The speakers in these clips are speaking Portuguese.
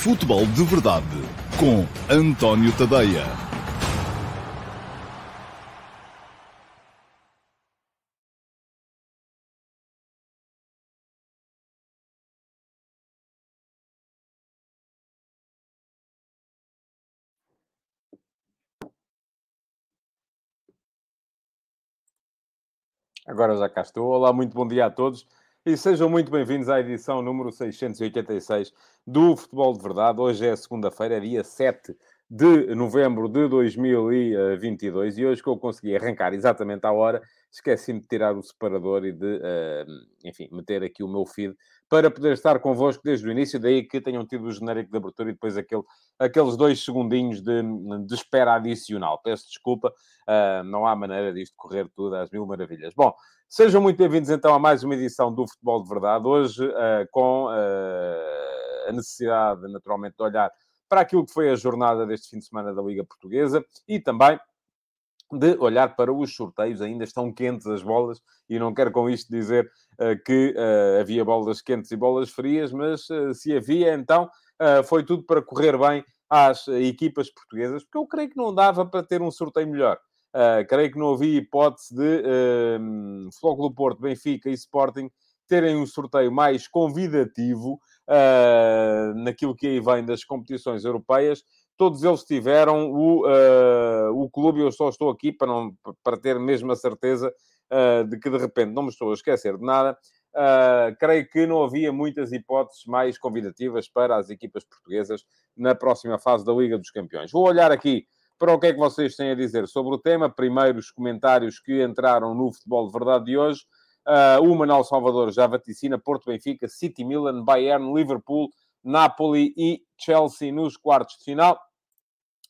Futebol de Verdade com António Tadeia. Agora já cá estou. Olá, muito bom dia a todos e sejam muito bem-vindos à edição número 686 do Futebol de Verdade. Hoje é segunda-feira, dia 7 de novembro de 2022 e hoje que eu consegui arrancar exatamente à hora, esqueci-me de tirar o separador e de, uh, enfim, meter aqui o meu feed para poder estar convosco desde o início, daí que tenham tido o genérico de abertura e depois aquele, aqueles dois segundinhos de, de espera adicional. Peço desculpa, uh, não há maneira disto correr tudo às mil maravilhas. Bom, Sejam muito bem-vindos então a mais uma edição do Futebol de Verdade. Hoje, uh, com uh, a necessidade, naturalmente, de olhar para aquilo que foi a jornada deste fim de semana da Liga Portuguesa e também de olhar para os sorteios. Ainda estão quentes as bolas e não quero com isto dizer uh, que havia bolas quentes e bolas frias, mas se havia, então foi tudo para correr bem às equipas portuguesas, porque eu creio que não dava para ter um sorteio melhor. Uh, creio que não havia hipótese de uh, Futebol do Porto, Benfica e Sporting terem um sorteio mais convidativo uh, naquilo que aí vem das competições europeias. Todos eles tiveram o, uh, o clube, eu só estou aqui para, não, para ter mesmo a certeza de que de repente não me estou a esquecer de nada. creio que não havia muitas hipóteses mais convidativas para as equipas portuguesas na próxima fase da Liga dos Campeões. Vou olhar aqui para o que é que vocês têm a dizer sobre o tema. Primeiro, os comentários que entraram no Futebol de Verdade de hoje. Uh, o Manuel Salvador já vaticina Porto Benfica, City Milan, Bayern, Liverpool, Napoli e Chelsea nos quartos de final.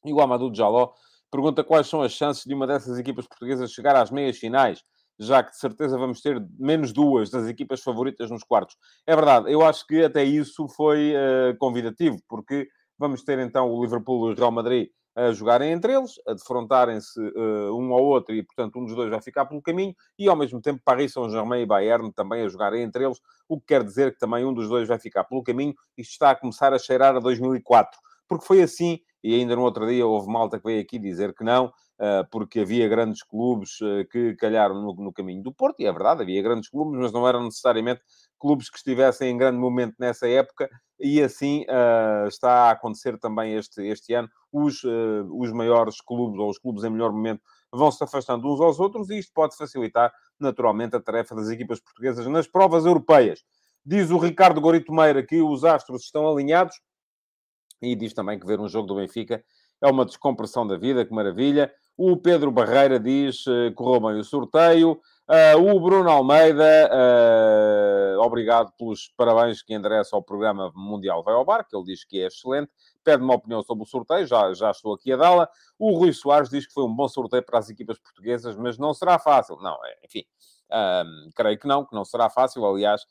E o Amadou Jaló pergunta quais são as chances de uma dessas equipas portuguesas chegar às meias finais, já que de certeza vamos ter menos duas das equipas favoritas nos quartos. É verdade, eu acho que até isso foi uh, convidativo, porque vamos ter então o Liverpool e o Real Madrid a jogarem entre eles, a defrontarem-se uh, um ao outro e, portanto, um dos dois vai ficar pelo caminho, e ao mesmo tempo Paris Saint-Germain e Bayern também a jogarem entre eles, o que quer dizer que também um dos dois vai ficar pelo caminho. Isto está a começar a cheirar a 2004, porque foi assim, e ainda no outro dia houve malta que veio aqui dizer que não, porque havia grandes clubes uh, que calharam no, no caminho do Porto, e é verdade, havia grandes clubes, mas não eram necessariamente clubes que estivessem em grande momento nessa época, e assim uh, está a acontecer também este, este ano. Os, uh, os maiores clubes, ou os clubes em melhor momento, vão se afastando uns aos outros, e isto pode facilitar, naturalmente, a tarefa das equipas portuguesas nas provas europeias. Diz o Ricardo Gorito Meira que os astros estão alinhados, e diz também que ver um jogo do Benfica é uma descompressão da vida, que maravilha. O Pedro Barreira diz uh, correu bem o sorteio. Uh, o Bruno Almeida, uh, obrigado pelos parabéns que endereça ao programa Mundial Vai ao Bar, que ele diz que é excelente. Pede uma opinião sobre o sorteio, já, já estou aqui a dá-la. O Rui Soares diz que foi um bom sorteio para as equipas portuguesas, mas não será fácil. Não, é, enfim, uh, creio que não, que não será fácil. Aliás,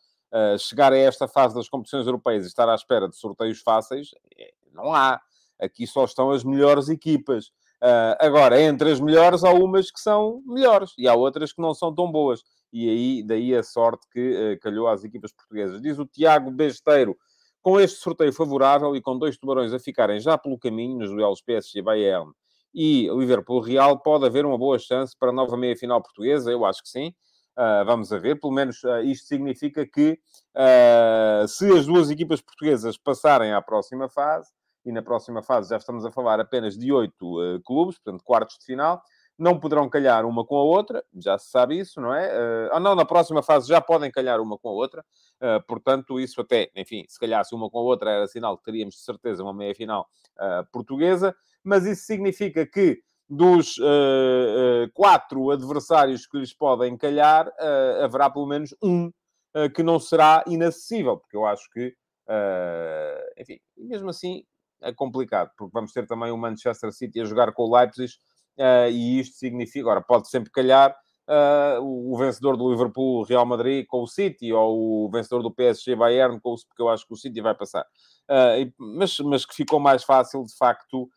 chegar a esta fase das competições europeias e estar à espera de sorteios fáceis, é, não há. Aqui só estão as melhores equipas. Uh, agora, entre as melhores, há umas que são melhores e há outras que não são tão boas. E aí, daí a sorte que uh, calhou às equipas portuguesas. Diz o Tiago Besteiro, com este sorteio favorável e com dois tubarões a ficarem já pelo caminho nos duelos PSG-Bayern e Liverpool-Real, pode haver uma boa chance para a nova meia-final portuguesa? Eu acho que sim. Uh, vamos a ver. Pelo menos uh, isto significa que uh, se as duas equipas portuguesas passarem à próxima fase, e na próxima fase já estamos a falar apenas de oito uh, clubes, portanto, quartos de final. Não poderão calhar uma com a outra, já se sabe isso, não é? Uh, ah, não, na próxima fase já podem calhar uma com a outra, uh, portanto, isso até, enfim, se calhasse uma com a outra era sinal que teríamos de certeza uma meia-final uh, portuguesa, mas isso significa que dos quatro adversários que lhes podem calhar, haverá pelo menos um que não será inacessível, porque eu acho que, enfim, mesmo assim, é complicado, porque vamos ter também o Manchester City a jogar com o Leipzig, uh, e isto significa, agora pode sempre calhar uh, o, vencedor do Liverpool, Real Madrid com o City, ou o vencedor do PSG Bayern, com o, porque eu acho que o City vai passar. Uh, mas, mas que ficou mais fácil, de facto,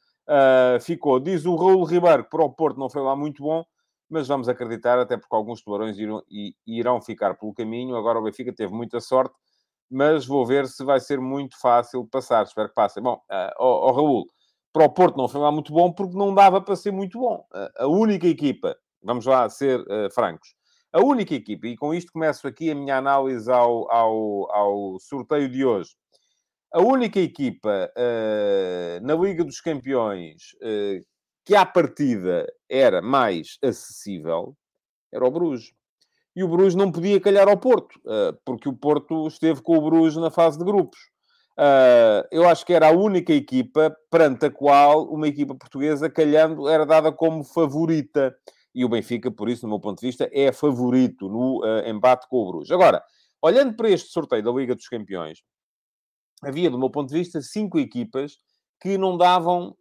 ficou. Diz o Raul Ribeiro que para o Porto não foi lá muito bom, mas vamos acreditar, até porque alguns tubarões irão, irão ficar pelo caminho. Agora o Benfica teve muita sorte mas vou ver se vai ser muito fácil passar. Espero que passe. Bom, uh, oh, oh, Raul, para o Porto não foi lá muito bom porque não dava para ser muito bom. Uh, a única equipa, vamos lá ser uh, francos, a única equipa, e com isto começo aqui a minha análise ao, ao, ao sorteio de hoje. A única equipa uh, na Liga dos Campeões que à partida era mais acessível era o Bruges. E o Bruges não podia calhar ao Porto, uh, porque o Porto esteve com o Bruges na fase de grupos. eu acho que era a única equipa perante a qual uma equipa portuguesa calhando era dada como favorita e o Benfica, por isso, no meu ponto de vista, é favorito no uh, embate com o Bruges. Agora, olhando para este sorteio da Liga dos Campeões, havia, do meu ponto de vista, cinco equipas que não davam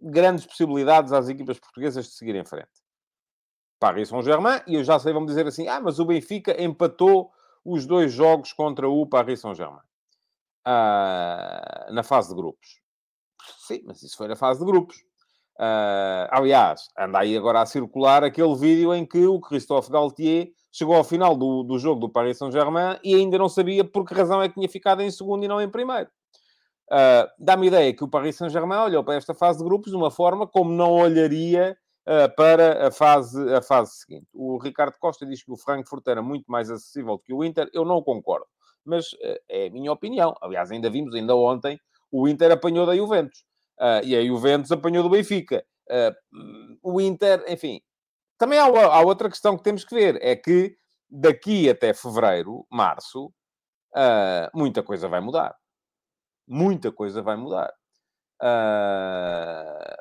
grandes possibilidades às equipas portuguesas de seguir em frente. Paris Saint-Germain, e eu já sei, vamos dizer assim, ah, mas o Benfica empatou os dois jogos contra o Paris Saint-Germain. Uh, na fase de grupos. Sim, mas isso foi na fase de grupos. Uh, aliás, anda aí agora a circular aquele vídeo em que o Christophe Galtier chegou ao final do, do jogo do Paris Saint-Germain e ainda não sabia por que razão é que tinha ficado em segundo e não em primeiro. Uh, Dá-me ideia que o Paris Saint-Germain olhou para esta fase de grupos de uma forma como não olharia para a fase, a fase seguinte. O Ricardo Costa diz que o Frankfurt era muito mais acessível do que o Inter. Eu não concordo, mas uh, é a minha opinião. Aliás, ainda vimos, ainda ontem, o Inter apanhou da Juventus. Uh, e a Juventus apanhou do Benfica. Uh, o Inter, enfim. Também há, há, outra questão que temos que ver. É que daqui até fevereiro, março, uh, muita coisa vai mudar. Muita coisa vai mudar.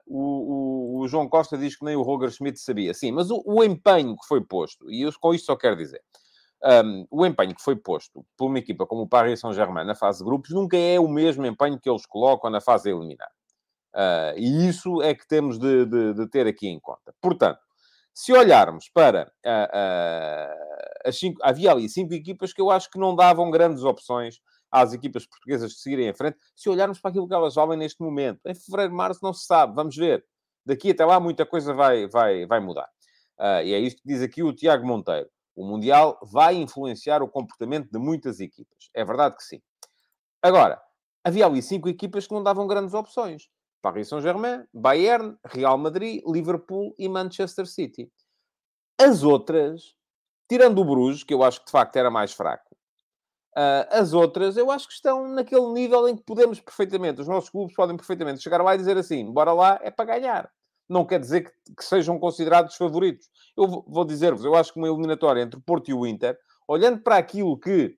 O, o, o, João Costa diz que nem o Roger Schmidt sabia. Sim, mas o, o empenho que foi posto, e eu com isto só quero dizer... Um, o empenho que foi posto por uma equipa como o Paris Saint-Germain na fase de grupos nunca é o mesmo empenho que eles colocam na fase eliminar. Uh, e isso é que temos de, de, de, ter aqui em conta. Portanto, se olharmos para uh, uh, cinco, havia ali cinco equipas que eu acho que não davam grandes opções às equipas portuguesas de seguirem em frente, se olharmos para aquilo que elas valem neste momento. Em fevereiro, março, não se sabe, vamos ver. Daqui até lá, muita coisa vai, vai, vai mudar. e é isto que diz aqui o Tiago Monteiro. O Mundial vai influenciar o comportamento de muitas equipas. É verdade que sim. Agora, havia ali cinco equipas que não davam grandes opções. Paris Saint-Germain, Bayern, Real Madrid, Liverpool e Manchester City. As outras, tirando o Bruges, que eu acho que de facto era mais fraco, uh, as outras eu acho que estão naquele nível em que podemos perfeitamente, os nossos clubes podem perfeitamente chegar lá e dizer assim: bora lá, é para ganhar. Não quer dizer que, que sejam considerados favoritos. Eu vou dizer-vos, eu acho que uma eliminatória entre o Porto e o Inter, olhando para aquilo que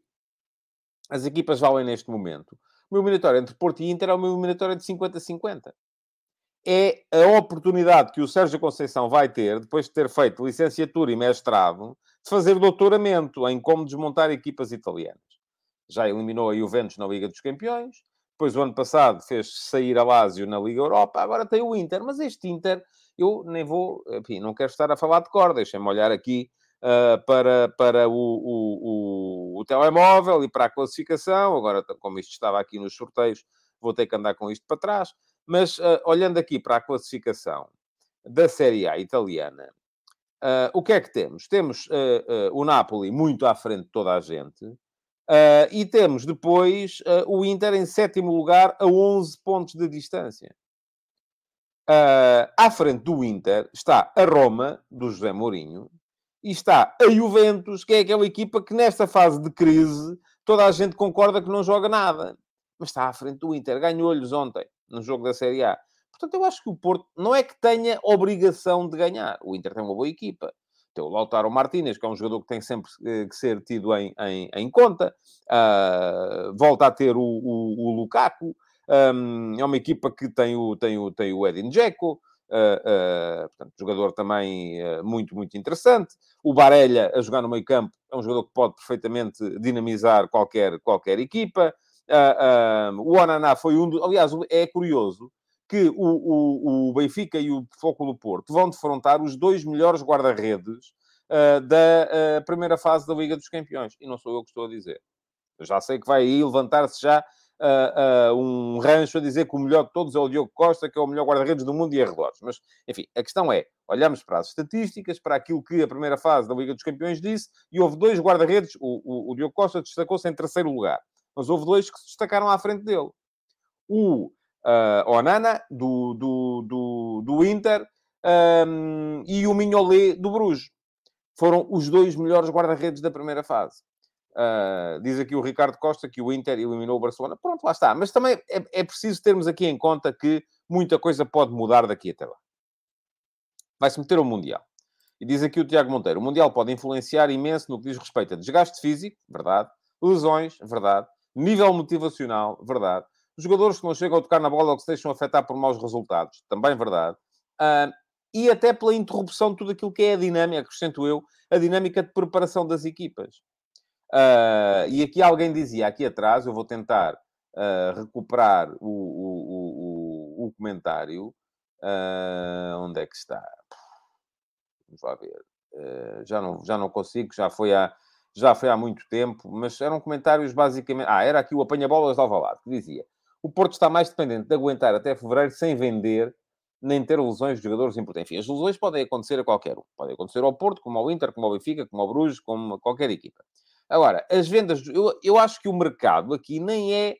as equipas valem neste momento, uma eliminatória entre Porto e Inter é uma eliminatória de 50-50. É a oportunidade que o Sérgio Conceição vai ter, depois de ter feito licenciatura e mestrado, de fazer doutoramento em como desmontar equipas italianas. Já eliminou a Juventus na Liga dos Campeões, depois o ano passado fez sair a Lazio na Liga Europa, agora tem o Inter, mas este Inter, eu nem vou, enfim, não quero estar a falar de cor, deixem-me olhar aqui uh, para, para o, o, o, o, telemóvel e para a classificação. Agora, como isto estava aqui nos sorteios, vou ter que andar com isto para trás. Mas uh, olhando aqui para a classificação da Série A italiana, uh, o que é que temos? Temos o Napoli muito à frente de toda a gente. E temos depois o Inter em sétimo lugar a 11 pontos de distância. Uh, à frente do Inter está a Roma, do José Mourinho, e está a Juventus, que é aquela equipa que nesta fase de crise toda a gente concorda que não joga nada. Mas está à frente do Inter. Ganhou-lhes ontem, no jogo da Série A. Portanto, eu acho que o Porto não é que tenha obrigação de ganhar. O Inter tem uma boa equipa. Tem o Lautaro Martínez, que é um jogador que tem sempre eh, que ser tido em, em, em conta. Uh, volta a ter o, o, o Lukaku. Um, é uma equipa que tem o, tem o, tem o Edin Dzeko. Uh, uh, portanto, jogador também uh, muito, muito interessante. O Barella a jogar no meio campo é um jogador que pode perfeitamente dinamizar qualquer, qualquer equipa. o Onaná foi um dos... Aliás, é curioso que o, o, o Benfica e o Foco do Porto vão defrontar os dois melhores guarda-redes da primeira fase da Liga dos Campeões. E não sou eu que estou a dizer. Eu já sei que vai aí levantar-se já uh, uh, um rancho a dizer que o melhor de todos é o Diogo Costa, que é o melhor guarda-redes do mundo e arredores. Mas, enfim, a questão é, olhamos para as estatísticas, para aquilo que a primeira fase da Liga dos Campeões disse, e houve dois guarda-redes, o, o, o Diogo Costa destacou-se em terceiro lugar. mas houve dois que se destacaram à frente dele. O uh, Onana, do, do, do, do Inter, um, e o Mignolet, do Bruges. Foram os dois melhores guarda-redes da primeira fase. Uh, diz aqui o Ricardo Costa que o Inter eliminou o Barcelona. Pronto, lá está. Mas também é, é preciso termos aqui em conta que muita coisa pode mudar daqui até lá. Vai-se meter o Mundial. E diz aqui o Tiago Monteiro: o Mundial pode influenciar imenso no que diz respeito a desgaste físico, verdade. Lesões, verdade. Nível motivacional, verdade. Jogadores que não chegam a tocar na bola ou que se deixam afetar por maus resultados, também verdade. Uh, e até pela interrupção de tudo aquilo que é a dinâmica, acrescento eu, a dinâmica de preparação das equipas. Uh, e aqui alguém dizia, aqui atrás, eu vou tentar uh, recuperar o, o, o, o comentário. Onde é que está? Vamos lá ver. já, não, já não consigo, já foi, há, já foi há muito tempo, mas eram comentários basicamente... Ah, era aqui o apanha-bolas de Alvalade, que dizia o Porto está mais dependente de aguentar até fevereiro sem vender nem ter lesões de jogadores importantes. Enfim, as lesões podem acontecer a qualquer um. Podem acontecer ao Porto, como ao Inter, como ao Benfica, como ao Bruges, como a qualquer equipa. Agora, as vendas... Eu, eu acho que o mercado aqui nem é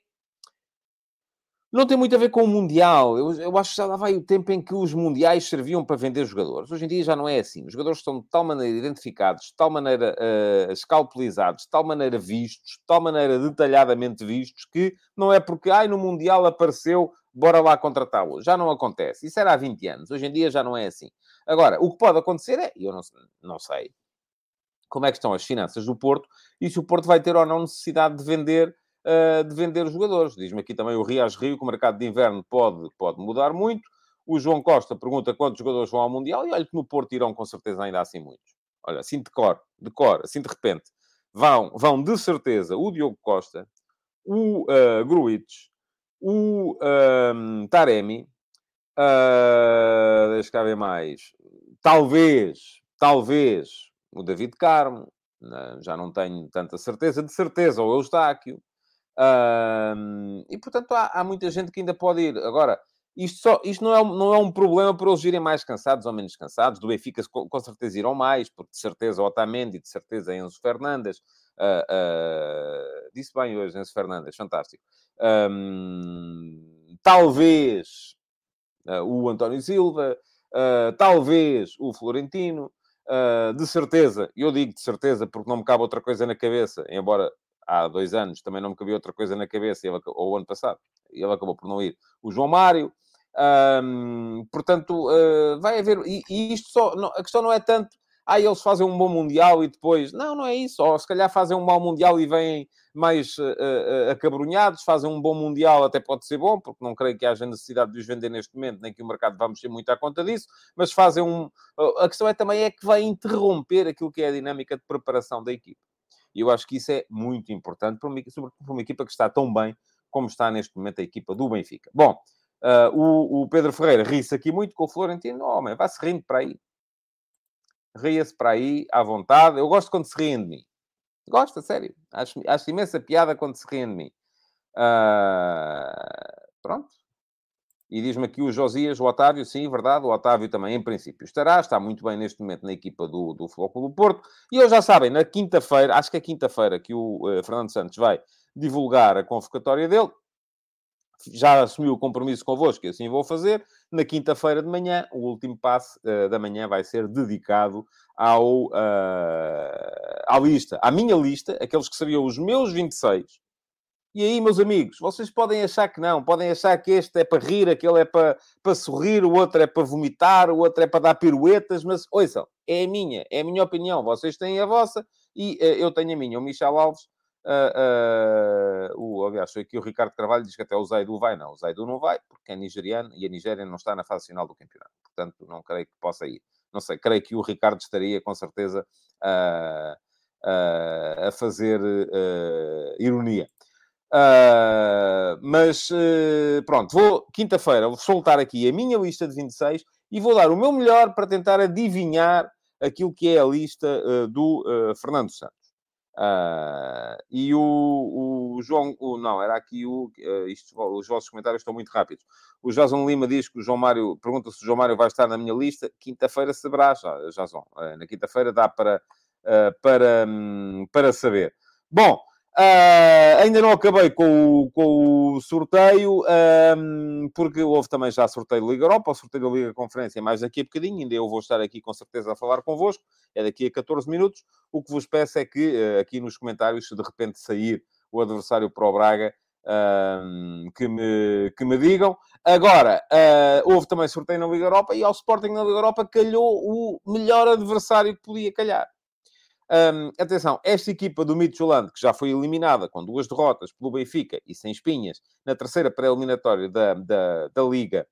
não tem muito a ver com o Mundial. Eu, eu acho que já lá vai o tempo em que os Mundiais serviam para vender jogadores. Hoje em dia já não é assim. Os jogadores estão de tal maneira identificados, de tal maneira uh, escalpelizados, de tal maneira vistos, de tal maneira detalhadamente vistos, que não é porque, ai, no Mundial apareceu, bora lá contratá-lo. Já não acontece. Isso era há 20 anos. Hoje em dia já não é assim. Agora, o que pode acontecer é, eu não, não sei como é que estão as finanças do Porto e se o Porto vai ter ou não necessidade de vender uh, de vender os jogadores. Diz-me aqui também o Rias Rio que o mercado de inverno pode, pode mudar muito. O João Costa pergunta quantos jogadores vão ao Mundial e olha que no Porto irão com certeza ainda assim muitos. Olha, assim de cor, de cor, assim de repente. Vão, vão de certeza o Diogo Costa, o uh, Gruitch, o um, Taremi, uh, deixa cá ver mais, talvez, talvez o David Carmo, já não tenho tanta certeza, de certeza, o Eustáquio, e, portanto, há, há, muita gente que ainda pode ir. Agora, isto, só, isto não, é, não é um problema para eles irem mais cansados ou menos cansados. Do Benfica, com, com certeza, irão mais, porque de certeza Otamendi, de certeza Enzo Fernandes. Uh, uh, disse bem hoje, Enzo Fernandes, fantástico. Um, talvez uh, o António Silva, talvez o Florentino. de certeza, eu digo de certeza porque não me cabe outra coisa na cabeça, embora há dois anos também não me cabia outra coisa na cabeça, ele, ou o ano passado, e ele acabou por não ir. O João Mário, hum, portanto, uh, vai haver. E, e isto só. Não, a questão não é tanto. Ah, eles fazem um bom Mundial e depois. Não, não é isso. Ou se calhar fazem um mau Mundial e vêm mais uh, uh, acabrunhados, fazem um bom Mundial, até pode ser bom, porque não creio que haja necessidade de os vender neste momento, nem que o mercado vá mexer muito à conta disso, mas fazem um. A questão é também é que vai interromper aquilo que é a dinâmica de preparação da equipe. E eu acho que isso é muito importante, para uma, sobretudo para uma equipa que está tão bem como está neste momento a equipa do Benfica. Bom, uh, o, o, Pedro Ferreira ri-se aqui muito com o Florentino. Oh, homem, vá-se rindo para aí. Ria-se para aí, à vontade. Eu gosto quando se riem de mim. Gosto, sério. Acho, acho imensa piada quando se riem de mim. Uh, pronto. E diz-me aqui o Josias, o Otávio, sim, verdade, o Otávio também, em princípio, estará, está muito bem neste momento na equipa do, do Futebol do Porto. E hoje já sabem, na quinta-feira, acho que é quinta-feira que o uh, Fernando Santos vai divulgar a convocatória dele. Já assumiu o compromisso convosco e assim vou fazer. Na quinta-feira de manhã, o último passo uh, da manhã vai ser dedicado ao, uh, à lista, à minha lista, aqueles que sabiam os meus 26 e aí, meus amigos, vocês podem achar que não, podem achar que este é para rir, aquele é para, para sorrir, o outro é para vomitar, o outro é para dar piruetas, mas ouçam, é a minha, é a minha opinião. Vocês têm a vossa e uh, eu tenho a minha. O Michel Alves, uh, uh, o, aliás, foi aqui o Ricardo Carvalho diz que até o Zaidu vai, não. O Zaidu não vai, porque é nigeriano e a Nigéria não está na fase final do campeonato. Portanto, não creio que possa ir. Não sei, creio que o Ricardo estaria com certeza a fazer ironia. Uh, mas uh, pronto, vou quinta-feira vou soltar aqui a minha lista de 26 e vou dar o meu melhor para tentar adivinhar aquilo que é a lista uh, do Fernando Santos. e o, o João, o, não, era aqui o. Isto, os vossos comentários estão muito rápidos. O Jason Lima diz que o João Mário pergunta se o João Mário vai estar na minha lista. Quinta-feira saberá, Jason. na quinta-feira dá para, para, um, para saber. Bom, Uh, ainda não acabei com o, com o sorteio, porque houve também já sorteio da Liga Europa, sorteio da Liga Conferência mais daqui a bocadinho, ainda eu vou estar aqui com certeza a falar convosco, é daqui a 14 minutos. O que vos peço é que uh, aqui nos comentários, se de repente sair o adversário para o Braga, que, me, que me digam. Agora, uh, houve também sorteio na Liga Europa e ao Sporting na Liga Europa calhou o melhor adversário que podia calhar. Um, atenção, esta equipa do Midtjylland, que já foi eliminada com duas derrotas pelo Benfica e sem espinhas, na terceira pré-eliminatória da, da, da, Liga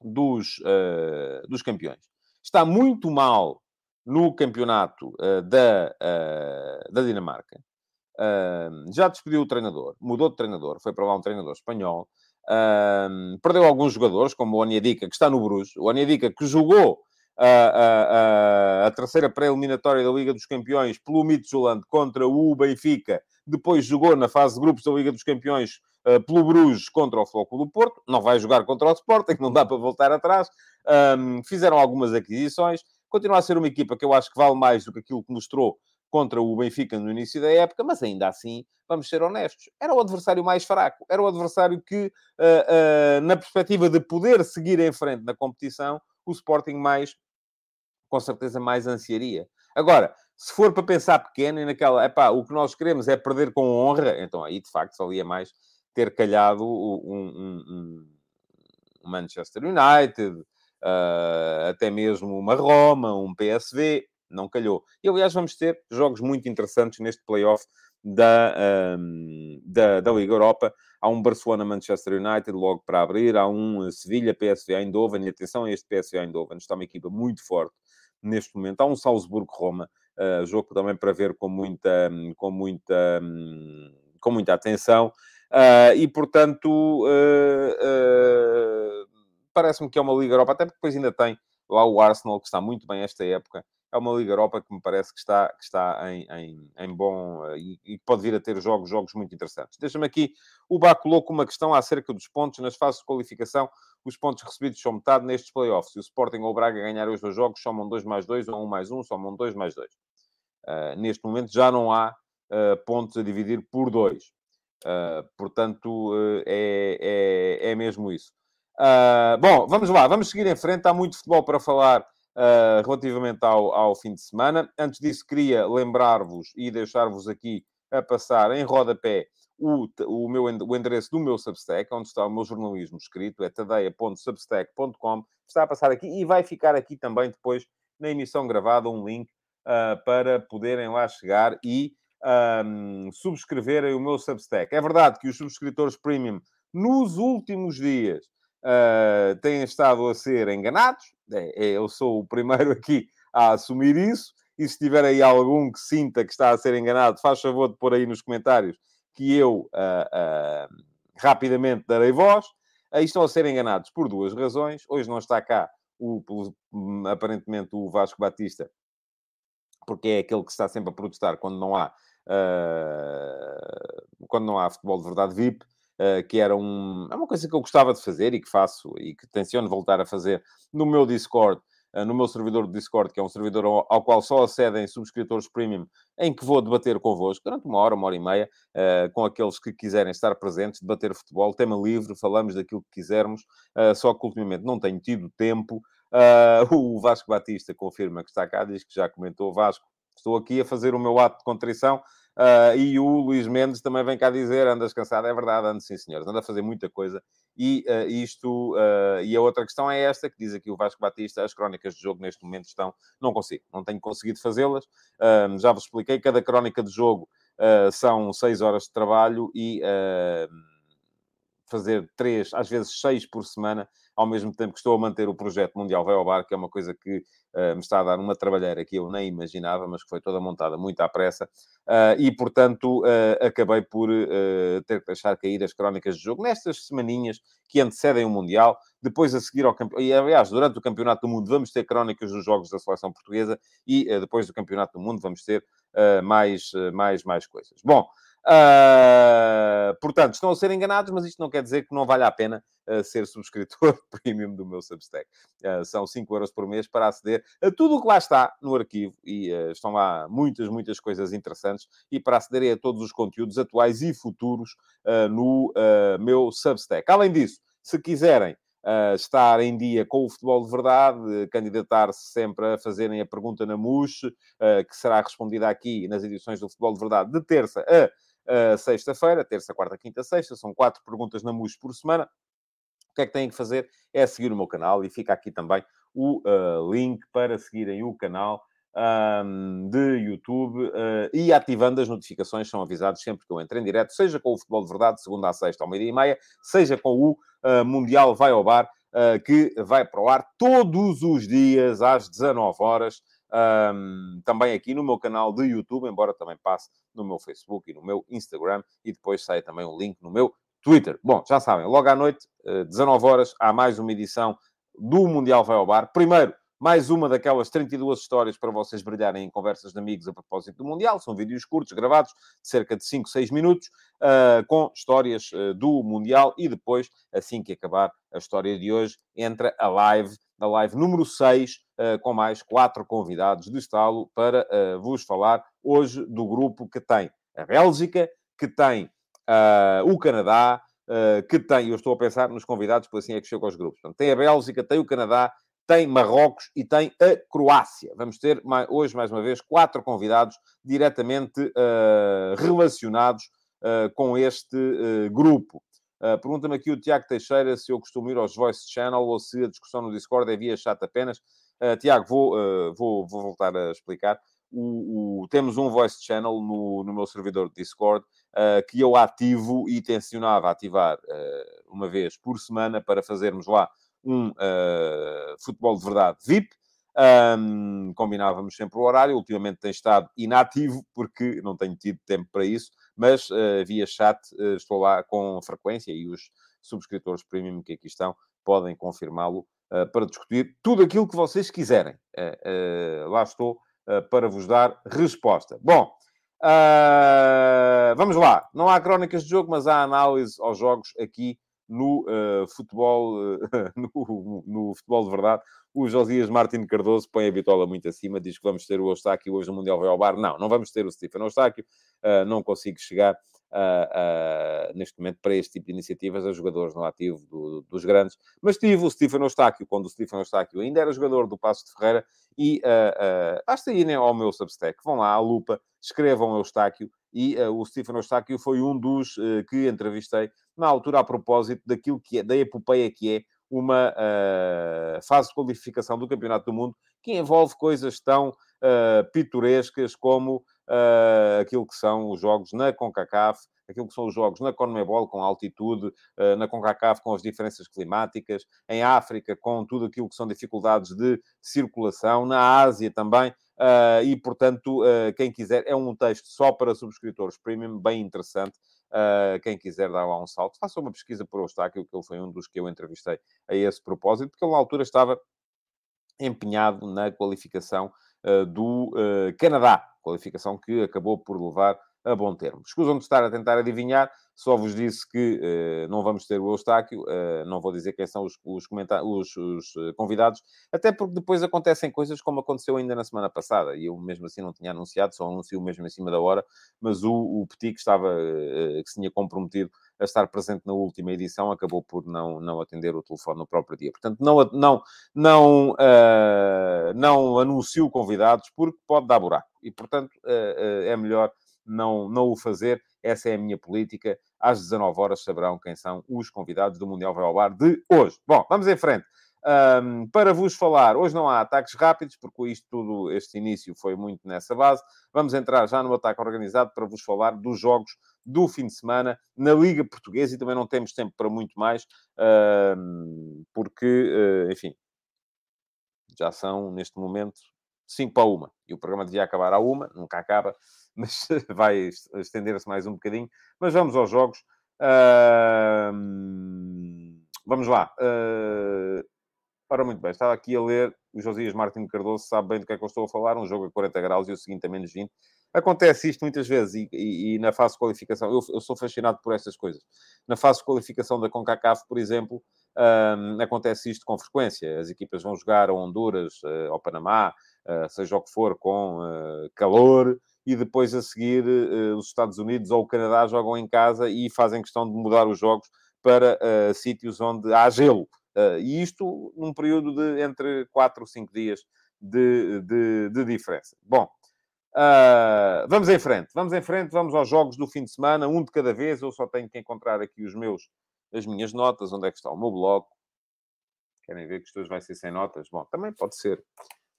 dos, uh, dos Campeões, está muito mal no campeonato uh, da, uh, da Dinamarca. já despediu o treinador, mudou de treinador, foi para lá um treinador espanhol. perdeu alguns jogadores, como o Onyedika, que está no Bruges. O Onyedika, que jogou a, a, a, terceira pré-eliminatória da Liga dos Campeões pelo Midtjylland contra o Benfica. Depois jogou na fase de grupos da Liga dos Campeões uh, pelo Bruges contra o Floco do Porto. Não vai jogar contra o Sporting, não dá para voltar atrás. Um, fizeram algumas aquisições. Continua a ser uma equipa que eu acho que vale mais do que aquilo que mostrou contra o Benfica no início da época, mas ainda assim, vamos ser honestos, era o adversário mais fraco, era o adversário que, uh, uh, na perspectiva de poder seguir em frente na competição, o Sporting mais, com certeza, mais ansiaria. Agora, se for para pensar pequeno e naquela, epá, o que nós queremos é perder com honra, então aí, de facto, valia mais ter calhado um, um, um Manchester United, uh, até mesmo uma Roma, um PSV, não calhou. E, aliás, vamos ter jogos muito interessantes neste playoff da, um, da, da Liga Europa. Há um Barcelona-Manchester United logo para abrir, há um Sevilha-PSV Eindhoven, e atenção a este PSV Eindhoven, está uma equipa muito forte neste momento. Há um Salzburgo-Roma, uh, jogo também para ver com muita, com muita, com muita atenção. Uh, e, portanto, uh, parece-me que é uma Liga Europa, até porque depois ainda tem lá o Arsenal, que está muito bem esta época, é uma Liga Europa que me parece que está, que está em, em, em bom e, pode vir a ter jogos, jogos muito interessantes. Deixa-me aqui, o Bá colocou uma questão acerca dos pontos. Nas fases de qualificação, os pontos recebidos são metade nestes playoffs. Se o Sporting ou o Braga ganharem os dois jogos, somam 2 mais 2 ou 1 um mais 1, um, somam 2 mais 2. Uh, eh, neste momento já não há uh, pontos a dividir por 2. Uh, portanto, é, é, é mesmo isso. bom, vamos lá, vamos seguir em frente. Há muito futebol para falar relativamente ao, ao fim de semana. Antes disso, queria lembrar-vos e deixar-vos aqui a passar em rodapé o, o, meu, o endereço do meu Substack, onde está o meu jornalismo escrito, é tadeia.substack.com. Está a passar aqui e vai ficar aqui também depois na emissão gravada um link uh, para poderem lá chegar e um, subscreverem o meu Substack. É verdade que os subscritores premium nos últimos dias uh, têm estado a ser enganados. É, é, eu sou o primeiro aqui a assumir isso. E se tiver aí algum que sinta que está a ser enganado, faz favor de pôr aí nos comentários que eu uh, uh, rapidamente darei voz. Aí estão a ser enganados por duas razões. Hoje não está cá, o, aparentemente, o Vasco Batista, porque é aquele que está sempre a protestar quando não há, uh, quando não há futebol de verdade VIP. Eh, que era um, é uma coisa que eu gostava de fazer e que faço e que tenciono voltar a fazer no meu Discord, uh, no meu servidor de Discord, que é um servidor ao, ao, qual só acedem subscritores premium, em que vou debater convosco durante uma hora, uma hora e meia, uh, com aqueles que quiserem estar presentes, debater futebol, tema livre, falamos daquilo que quisermos, só que ultimamente não tenho tido tempo. o Vasco Batista confirma que está cá, diz que já comentou, Vasco, estou aqui a fazer o meu ato de contrição Uh, e o Luís Mendes também vem cá dizer: andas cansado, é verdade, ando sim, senhores, anda a fazer muita coisa. E uh, isto, uh, e a outra questão é esta, que diz aqui o Vasco Batista: as crónicas de jogo neste momento estão, não consigo, não tenho conseguido fazê-las. já vos expliquei, cada crónica de jogo são seis horas de trabalho e fazer três, às vezes seis por semana, ao mesmo tempo que estou a manter o projeto Mundial Vai ao Bar, que é uma coisa que uh, me está a dar uma trabalheira que eu nem imaginava, mas que foi toda montada muito à pressa. Uh, e, portanto, uh, acabei por ter que deixar cair as crónicas de jogo nestas semaninhas que antecedem o Mundial. Depois, a seguir ao campeonato, e aliás, durante o Campeonato do Mundo, vamos ter crónicas dos jogos da seleção portuguesa e depois do Campeonato do Mundo, vamos ter mais, mais, mais coisas. Bom. Uh, portanto, estão a ser enganados, mas isto não quer dizer que não vale a pena uh, ser subscritor premium do meu Substack. Uh, são 5 euros por mês para aceder a tudo o que lá está no arquivo e estão lá muitas, muitas coisas interessantes e para acederem a todos os conteúdos atuais e futuros no meu Substack. Além disso, se quiserem uh, estar em dia com o futebol de verdade, candidatar-se sempre a fazerem a pergunta na MUS, uh, que será respondida aqui nas edições do futebol de verdade de terça a uh, sexta-feira, terça, quarta, quinta, sexta, são quatro perguntas na MUS por semana. O que é que têm que fazer? É seguir o meu canal e fica aqui também o uh, link para seguirem o canal um, de YouTube uh, e ativando as notificações, são avisados sempre que eu entro em direto, seja com o Futebol de Verdade, segunda a sexta ao meio-dia e meia, seja com o uh, Mundial Vai ao Bar, que vai para o ar todos os dias às 19 horas. Um, também aqui no meu canal de YouTube, embora também passe no meu Facebook e no meu Instagram, e depois sai também um link no meu Twitter. Bom, já sabem, logo à noite, 19 horas, há mais uma edição do Mundial Vai ao Bar. Primeiro, mais uma daquelas 32 histórias para vocês brilharem em conversas de amigos a propósito do Mundial. São vídeos curtos, gravados, de cerca de 5, 6 minutos, uh, com histórias uh, do Mundial. E depois, assim que acabar a história de hoje, entra a live, a live número 6, uh, ah, com mais quatro convidados de estalo para vos falar hoje do grupo que tem a Bélgica, que tem o Canadá, que tem, eu estou a pensar nos convidados, porque assim é que chego aos grupos. Portanto, tem a Bélgica, tem o Canadá, tem Marrocos e tem a Croácia. Vamos ter hoje, mais uma vez, quatro convidados diretamente uh, relacionados uh, com este uh, grupo. Pergunta-me aqui o Tiago Teixeira se eu costumo ir aos Voice Channel ou se a discussão no Discord é via chat apenas. Tiago, vou, vou, vou, voltar a explicar. O, o, temos um Voice Channel no, no meu servidor de Discord que eu ativo e tencionava ativar uma vez por semana para fazermos lá um uh, futebol de verdade VIP. Um, combinávamos sempre o horário, ultimamente tem estado inativo porque não tenho tido tempo para isso, mas uh, via chat uh, estou lá com frequência e os subscritores premium que aqui estão podem confirmá-lo uh, para discutir tudo aquilo que vocês quiserem. lá estou para vos dar resposta. Bom, vamos lá. Não há crónicas de jogo, mas há análise aos jogos aqui no uh, futebol, uh, no, no, futebol de verdade. O Josias Martins Cardoso põe a bitola muito acima, diz que vamos ter o Eustáquio hoje no Mundial vai bar. Não, não vamos ter o Stephen Eustáquio, uh, não consigo chegar neste momento para este tipo de iniciativas a jogadores no ativo do, dos grandes, mas tive o Stephen Eustáquio, quando o Stephen Eustáquio ainda era jogador do Passo de Ferreira, e uh, basta irem ao meu Substack, vão lá à lupa, escrevam Eustáquio, e uh, o Stephen Eustáquio foi um dos uh, que entrevistei na altura a propósito daquilo que é, da epopeia que é uma uh, fase de qualificação do Campeonato do Mundo que envolve coisas tão pitorescas como aquilo que são os jogos na CONCACAF, aquilo que são os jogos na CONMEBOL com altitude, na CONCACAF com as diferenças climáticas, em África com tudo aquilo que são dificuldades de circulação, na Ásia também, Uh, e, portanto, uh, quem quiser, é um texto só para subscritores premium, bem interessante. Uh, quem quiser dar lá um salto, faça uma pesquisa por Eustáquio, que ele foi um dos que eu entrevistei a esse propósito, porque ele na altura estava empenhado na qualificação do Canadá, qualificação que acabou por levar a bom termo. Escusam de estar a tentar adivinhar, só vos disse que uh, não vamos ter o Eustáquio, uh, não vou dizer quem são os, os, os, os uh, convidados, até porque depois acontecem coisas como aconteceu ainda na semana passada, e eu mesmo assim não tinha anunciado, só anuncio mesmo em cima da hora, mas o, o Petit, que estava, que se tinha comprometido a estar presente na última edição, acabou por não, não atender o telefone no próprio dia. Portanto, não, não, não, não anuncio convidados porque pode dar buraco, e portanto é melhor não, não o fazer. Essa é a minha política. Às 19 horas saberão quem são os convidados do Mundial Vai ao Bar de hoje. Bom, vamos em frente. Um, para vos falar, hoje não há ataques rápidos, porque isto tudo, este início foi muito nessa base. Vamos entrar já no ataque organizado para vos falar dos jogos do fim de semana na Liga Portuguesa e também não temos tempo para muito mais, um, porque, uh, enfim, já são neste momento 5 para uma e o programa devia acabar à uma, nunca acaba mas vai estender-se mais um bocadinho. Mas vamos aos jogos. Uh, vamos lá. Uh, ora, muito bem, estava aqui a ler o Josias Martins Cardoso, sabe bem do que é que eu estou a falar. Um jogo a 40 graus e o seguinte a menos 20. Acontece isto muitas vezes e, e, e na fase de qualificação, eu, eu, sou fascinado por estas coisas. Na fase de qualificação da CONCACAF, por exemplo, um, acontece isto com frequência. As equipas vão jogar a Honduras, uh, ao Panamá, uh, seja o que for, com uh, calor, e depois a seguir os Estados Unidos ou o Canadá jogam em casa e fazem questão de mudar os jogos para sítios onde há gelo. e isto num período de entre 4 ou 5 dias de, de, de diferença. Bom, Uh, vamos em frente, vamos em frente, vamos aos jogos do fim de semana, um de cada vez. Eu só tenho que encontrar aqui os meus, as minhas notas, onde é que está o meu bloco. Querem ver que isto hoje vai ser sem notas? Bom, também pode ser.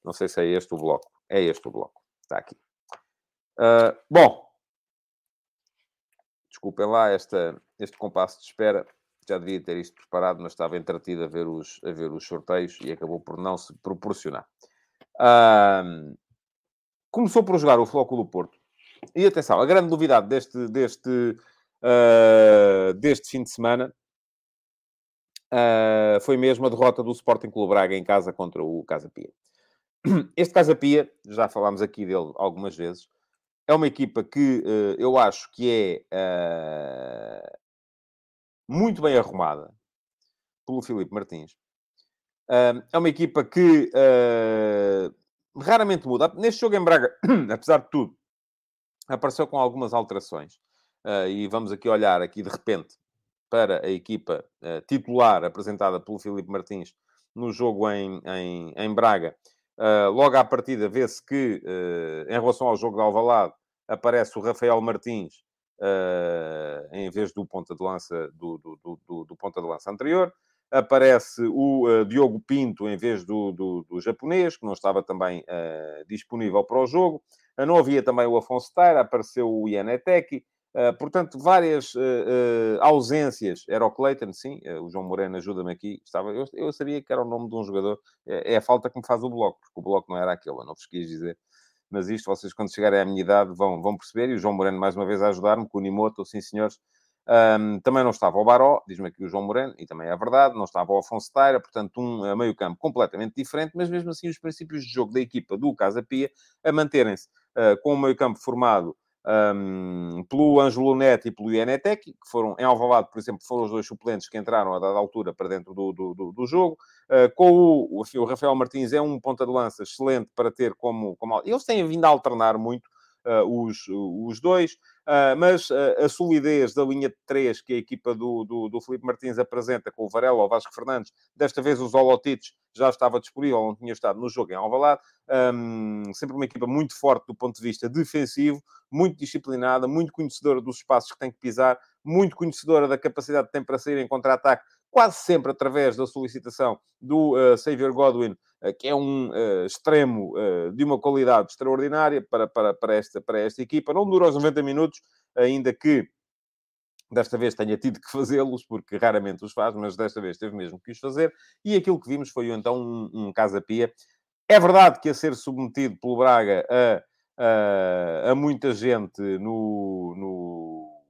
Não sei se é este o bloco. É este o bloco. Está aqui. Uh, bom, desculpem lá esta, este compasso de espera. Já devia ter isto preparado, mas estava entretido a ver os, a ver os sorteios e acabou por não se proporcionar. Começou por jogar o Flóculo Porto. E atenção, a grande novidade deste, deste, uh, deste fim de semana uh, foi mesmo a derrota do Sporting Clube Braga em casa contra o Casa Pia. Este Casa Pia, já falámos aqui dele algumas vezes, é uma equipa que uh, eu acho que é muito bem arrumada pelo Filipe Martins. é uma equipa que raramente muda. Neste jogo em Braga, apesar de tudo, apareceu com algumas alterações. Uh, e vamos aqui olhar aqui de repente para a equipa uh, titular apresentada pelo Filipe Martins no jogo em, em, em Braga. Uh, logo à partida vê-se que, em relação ao jogo de Alvalade, aparece o Rafael Martins em vez do ponta de lança do, do, do, do ponta de lança anterior aparece o uh, Diogo Pinto em vez do, japonês, que não estava também uh, disponível para o jogo. Uh, não havia também o Afonso Taira, apareceu o Ianeteki. Portanto, várias ausências. Era o Clayton, sim. o João Moreno ajuda-me aqui. Estava, eu, eu, sabia que era o nome de um jogador. É, é, a falta que me faz o bloco, porque o bloco não era aquele, eu não vos quis dizer. Mas isto, vocês quando chegarem à minha idade vão, vão perceber. E o João Moreno, mais uma vez, a ajudar-me, com o Nimoto, sim senhores, um, também não estava o Baró, diz-me aqui o João Moreno, e também é verdade, não estava o Afonso Taira, portanto, um meio-campo completamente diferente, mas mesmo assim, os princípios de jogo da equipa do Casa Pia a manterem-se uh, com o meio-campo formado um, pelo Ângelo Neto e pelo Ianetec, que foram em Alvalade, por exemplo, foram os dois suplentes que entraram a dada altura para dentro do, do, do, do jogo. Uh, com o, o, Rafael Martins é um ponta de lança excelente para ter como. como... Eles têm vindo a alternar muito os, os dois. Uh, mas uh, a solidez da linha de três que a equipa do, do, do Felipe Martins apresenta com o Varela, o Vasco Fernandes, desta vez o Zolotites já estava disponível, não tinha estado no jogo em Alvalade, um, sempre uma equipa muito forte do ponto de vista defensivo, muito disciplinada, muito conhecedora dos espaços que tem que pisar, muito conhecedora da capacidade que tem para sair em contra-ataque, quase sempre através da solicitação do uh, Xavier Godwin, que é um uh, extremo de uma qualidade extraordinária para, para, para, esta, para esta equipa. Não dura os 90 minutos, ainda que desta vez tenha tido que fazê-los, porque raramente os faz, mas desta vez teve mesmo que os fazer. E aquilo que vimos foi então um, um Casa-Pia. É verdade que a ser submetido pelo Braga a, a, a muita gente no, no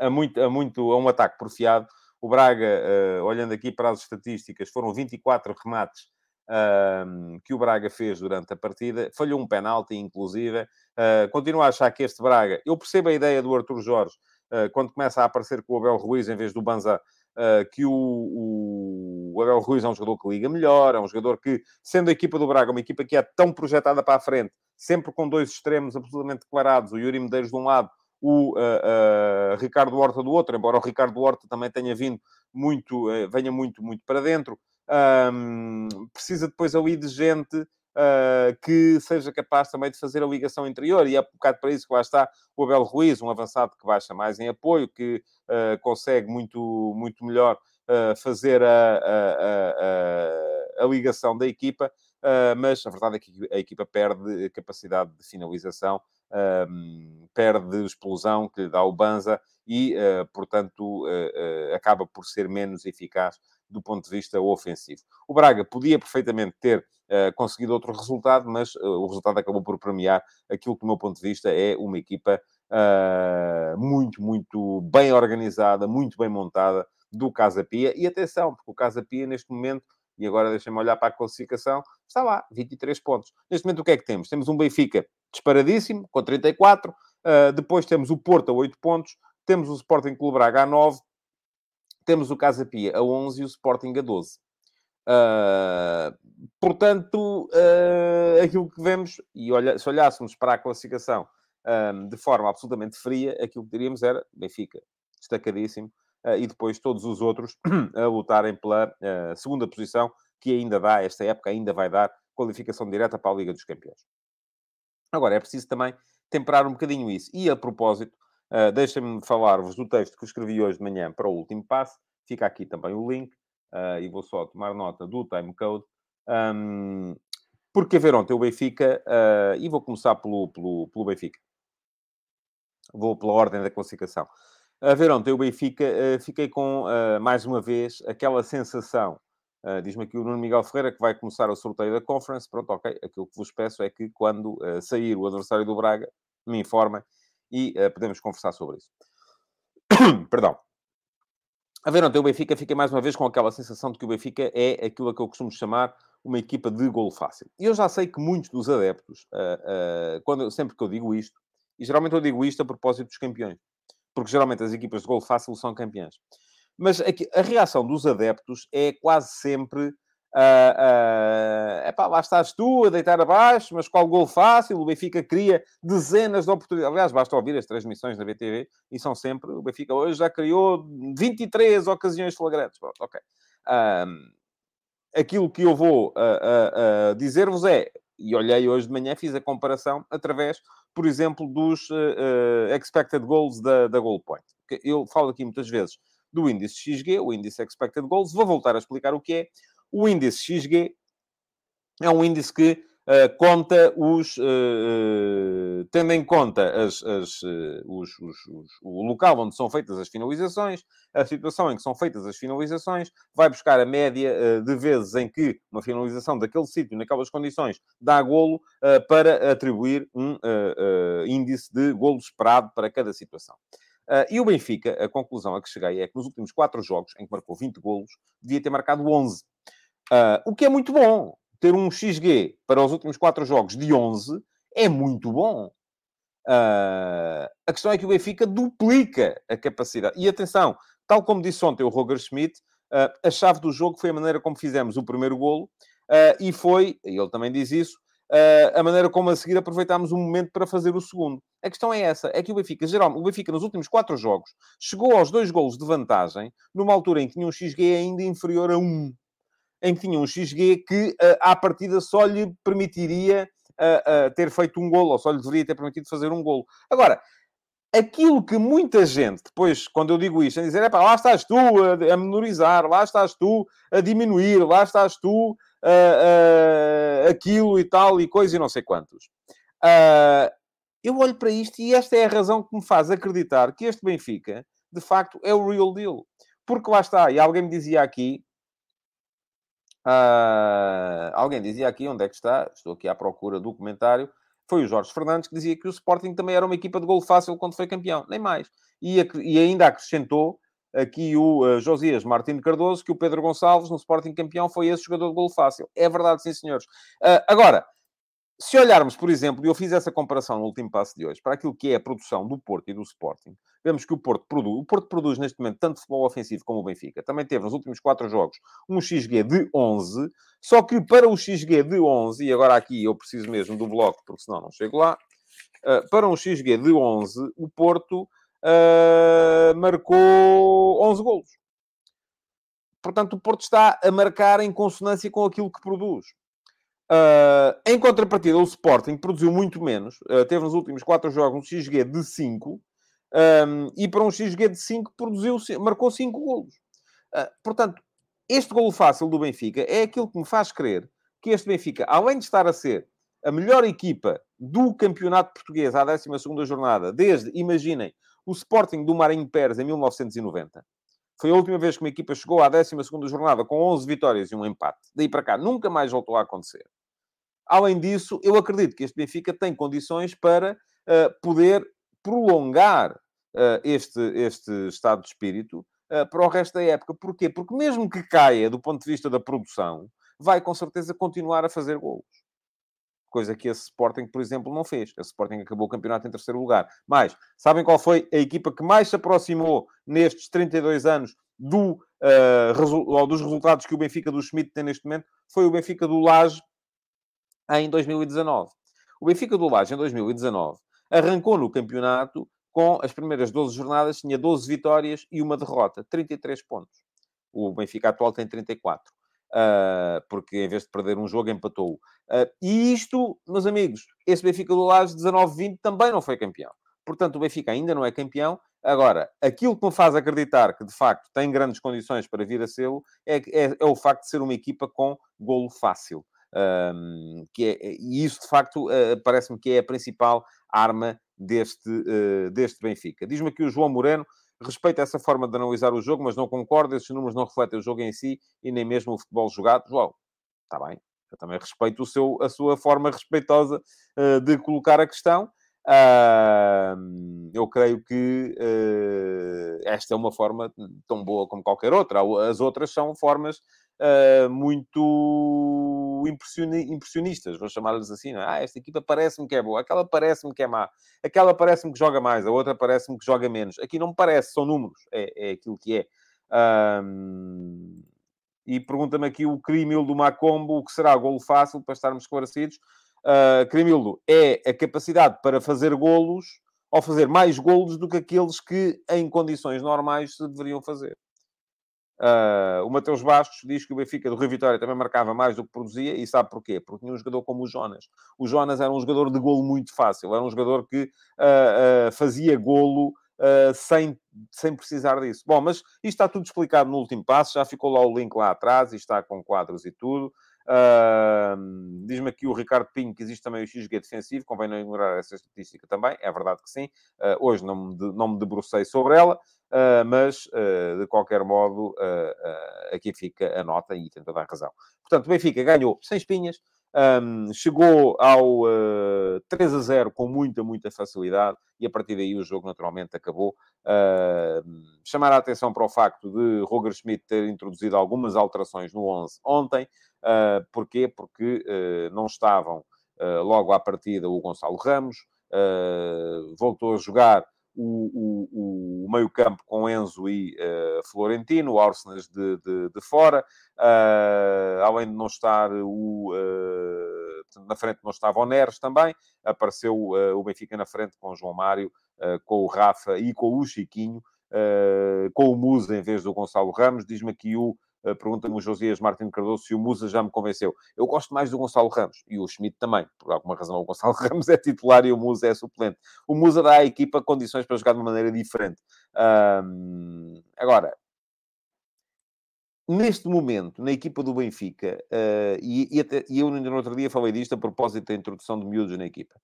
a, muito, a, muito, a um ataque porfiado, o Braga, uh, olhando aqui para as estatísticas, foram 24 remates uh, que o Braga fez durante a partida. Falhou um penalti, inclusive. Uh, continuo a achar que este Braga... Eu percebo a ideia do Arthur Jorge, eh, quando começa a aparecer com o Abel Ruiz em vez do Banza, que o, o, o, Abel Ruiz é um jogador que liga melhor, é um jogador que, sendo a equipa do Braga, uma equipa que é tão projetada para a frente, sempre com dois extremos absolutamente declarados, o Yuri Medeiros de um lado o uh, uh, Ricardo Horta do outro, embora o Ricardo Horta também tenha vindo muito, uh, venha muito, muito para dentro. Um, precisa depois ali de gente que seja capaz também de fazer a ligação interior, e é um bocado para isso que lá está o Abel Ruiz, um avançado que baixa mais em apoio, que consegue muito, muito melhor fazer a, a, a, a, ligação da equipa, mas a verdade é que a equipa perde capacidade de finalização perde explosão que lhe dá o Banza e, uh, portanto, uh, acaba por ser menos eficaz do ponto de vista ofensivo. O Braga podia perfeitamente ter conseguido outro resultado, mas o resultado acabou por premiar aquilo que, do meu ponto de vista, é uma equipa muito, muito bem organizada, muito bem montada do Casa Pia. E atenção, porque o Casa Pia, neste momento, e agora deixem-me olhar para a classificação, está lá, 23 pontos. Neste momento, o que é que temos? Temos um Benfica disparadíssimo, com 34. Uh, depois temos o Porto a 8 pontos, temos o Sporting Clube Braga a 9, temos o Casa Pia a 11 e o Sporting a 12. Uh, portanto, uh, aquilo que vemos, e olha, se olhássemos para a classificação um, de forma absolutamente fria, aquilo que diríamos era Benfica, destacadíssimo, uh, e depois todos os outros a lutarem pela segunda posição, que ainda dá, esta época ainda vai dar qualificação direta para a Liga dos Campeões. Agora, é preciso também temperar um bocadinho isso. E a propósito, uh, deixem-me falar-vos do texto que escrevi hoje de manhã para o último passo. Fica aqui também o link. Uh, e vou só tomar nota do timecode. Um, porque a ver ontem o Benfica, uh, e vou começar pelo, pelo, pelo Benfica. Vou pela ordem da classificação. A ver ontem o Benfica, uh, fiquei com, mais uma vez, aquela sensação Uh, Diz-me aqui o Nuno Miguel Ferreira que vai começar o sorteio da Conference. Pronto, ok. Aquilo que vos peço é que quando uh, sair o adversário do Braga, me informem e uh, podemos conversar sobre isso. Perdão. A ver, ontem o Benfica fica mais uma vez com aquela sensação de que o Benfica é aquilo a que eu costumo chamar uma equipa de golo fácil. E eu já sei que muitos dos adeptos, quando, sempre que eu digo isto, e geralmente eu digo isto a propósito dos campeões, porque geralmente as equipas de golo fácil são campeãs. Mas a reação dos adeptos é quase sempre. Uh, uh, epá, lá estás tu a deitar abaixo, mas qual gol fácil? O Benfica cria dezenas de oportunidades. Aliás, basta ouvir as transmissões da BTV e são sempre. O Benfica hoje já criou 23 ocasiões flagrantes. Pronto, ok. Uh, aquilo que eu vou uh, dizer-vos é, e olhei hoje de manhã, fiz a comparação através, por exemplo, dos expected goals da, da Goal Point. Eu falo aqui muitas vezes do índice XG, o índice Expected Goals. Vou voltar a explicar o que é. O índice XG é um índice que uh, conta os... Uh, tendo em conta as, as, uh, os, os, os, o local onde são feitas as finalizações, a situação em que são feitas as finalizações, vai buscar a média de vezes em que uma finalização daquele sítio, naquelas condições, dá golo, para atribuir um índice de golo esperado para cada situação. Uh, e o Benfica, a conclusão a que cheguei é que nos últimos quatro jogos, em que marcou 20 golos, devia ter marcado 11. Uh, o que é muito bom. Ter um XG para os últimos quatro jogos de 11 é muito bom. Uh, a questão é que o Benfica duplica a capacidade. E atenção, tal como disse ontem o Roger Schmidt, a chave do jogo foi a maneira como fizemos o primeiro golo e foi, e ele também diz isso, uh, a maneira como a seguir aproveitámos o momento para fazer o segundo. A questão é essa, é que o Benfica, geral, o Benfica nos últimos quatro jogos chegou aos dois golos de vantagem, numa altura em que tinha um XG ainda inferior a um. Em que tinha um XG que, uh, à partida, só lhe permitiria uh, ter feito um golo, ou só lhe deveria ter permitido fazer um golo. Agora, aquilo que muita gente, depois, quando eu digo isto, a dizer, é pá, lá estás tu a, a menorizar, lá estás tu a diminuir, lá estás tu uh, uh, aquilo e tal, e coisa e não sei quantos. Uh, eu olho para isto e esta é a razão que me faz acreditar que este Benfica, de facto, é o real deal. Porque lá está, e alguém me dizia aqui, alguém dizia aqui, onde é que está? Estou aqui à procura do comentário, foi o Jorge Fernandes que dizia que o Sporting também era uma equipa de gol fácil quando foi campeão, nem mais. E, e ainda acrescentou aqui o uh, Josias Martins Cardoso, que o Pedro Gonçalves, no Sporting campeão, foi esse jogador de golo fácil. É verdade, sim, senhores. Uh, agora, se olharmos, por exemplo, e eu fiz essa comparação no último passo de hoje, para aquilo que é a produção do Porto e do Sporting, vemos que o Porto produz, o Porto produz neste momento tanto futebol ofensivo como o Benfica. Também teve nos últimos quatro jogos um XG de 11, só que para o XG de 11, e agora aqui eu preciso mesmo do bloco, porque senão não chego lá, uh, para um XG de 11, o Porto uh, marcou 11 golos. Portanto, o Porto está a marcar em consonância com aquilo que produz. Uh, em contrapartida, o Sporting produziu muito menos. Uh, teve nos últimos 4 jogos um XG de 5. Um, e para um XG de 5 produziu, marcou 5 golos. Uh, portanto, este golo fácil do Benfica é aquilo que me faz crer que este Benfica, além de estar a ser a melhor equipa do campeonato português à 12ª jornada, desde, imaginem, o Sporting do Marinho Pérez em 1990. Foi a última vez que uma equipa chegou à 12 jornada com 11 vitórias e um empate. Daí para cá, nunca mais voltou a acontecer. Além disso, eu acredito que este Benfica tem condições para uh, poder prolongar uh, este, este estado de espírito uh, para o resto da época. Porquê? Porque mesmo que caia do ponto de vista da produção, vai com certeza continuar a fazer golos. coisa que esse Sporting, por exemplo, não fez. A Sporting acabou o campeonato em terceiro lugar. Mas, sabem qual foi a equipa que mais se aproximou nestes 32 anos do, uh, dos resultados que o Benfica do Schmidt tem neste momento? Foi o Benfica do Laje em 2019. O Benfica do Laje, em 2019, arrancou no campeonato com as primeiras 12 jornadas, tinha 12 vitórias e uma derrota, 33 pontos. O Benfica atual tem 34. Uh, ah, porque em vez de perder um jogo, empatou. Uh, e isto, meus amigos, esse Benfica do Laje 19-20 também não foi campeão. Portanto, o Benfica ainda não é campeão. Agora, aquilo que me faz acreditar que, de facto, tem grandes condições para vir a ser é, é, é o facto de ser uma equipa com golo fácil. Um, que é, e isso, de facto, uh, parece-me que é a principal arma deste, uh, deste Benfica. Diz-me aqui o João Moreno, respeita essa forma de analisar o jogo, mas não concorda, esses números não refletem o jogo em si e nem mesmo o futebol jogado. João, está bem, eu também respeito o seu, a sua forma respeitosa uh, de colocar a questão. Uh, eu creio que uh, esta é uma forma tão boa como qualquer outra. As outras são formas uh, muito impressionistas, vou chamar-lhes assim. É? Ah, esta equipa parece-me que é boa, aquela parece-me que é má, aquela parece-me que joga mais, a outra parece-me que joga menos. Aqui não me parece, são números, é, é aquilo que é. Um, e pergunta-me aqui o Crimil do Macombo, o que será golo fácil, para estarmos esclarecidos. Uh, Crimildo, é a capacidade para fazer golos ou fazer mais golos do que aqueles que, em condições normais, se deveriam fazer. Uh, o Mateus Bastos diz que o Benfica do Rio Vitória também marcava mais do que produzia, e sabe porquê? Porque tinha um jogador como o Jonas. O Jonas era um jogador de golo muito fácil, era um jogador que uh, uh, fazia golo sem, sem precisar disso. Bom, mas isto está tudo explicado no último passo, já ficou lá o link lá atrás, e está com quadros e tudo. Diz-me aqui o Ricardo Pinho que existe também o XG defensivo, convém não ignorar essa estatística também, é verdade que sim. hoje não me, de, não me debrucei sobre ela. Uh, mas, uh, de qualquer modo, uh, aqui fica a nota e tem toda a razão. Portanto, o Benfica ganhou sem espinhas, um, chegou ao 3 a 0 com muita, muita facilidade e a partir daí o jogo naturalmente acabou. chamar a atenção para o facto de Roger Schmidt ter introduzido algumas alterações no 11 ontem. porquê? Porque não estavam logo à partida o Gonçalo Ramos, voltou a jogar o, o, o meio-campo com Enzo e uh, Florentino, Arsenas de, de, de fora, uh, além de não estar o. Uh, na frente não estava o Neres também, apareceu o Benfica na frente com o João Mário, com o Rafa e com o Chiquinho, com o Musa em vez do Gonçalo Ramos. Diz-me aqui o pergunta-me o Josias Martins Cardoso se o Musa já me convenceu. Eu gosto mais do Gonçalo Ramos e o Schmidt também. Por alguma razão, o Gonçalo Ramos é titular e o Musa é suplente. O Musa dá à equipa condições para jogar de uma maneira diferente. Agora, neste momento, na equipa do Benfica, uh, e, e, até, e eu ainda no outro dia falei disto a propósito da introdução de miúdos na equipa.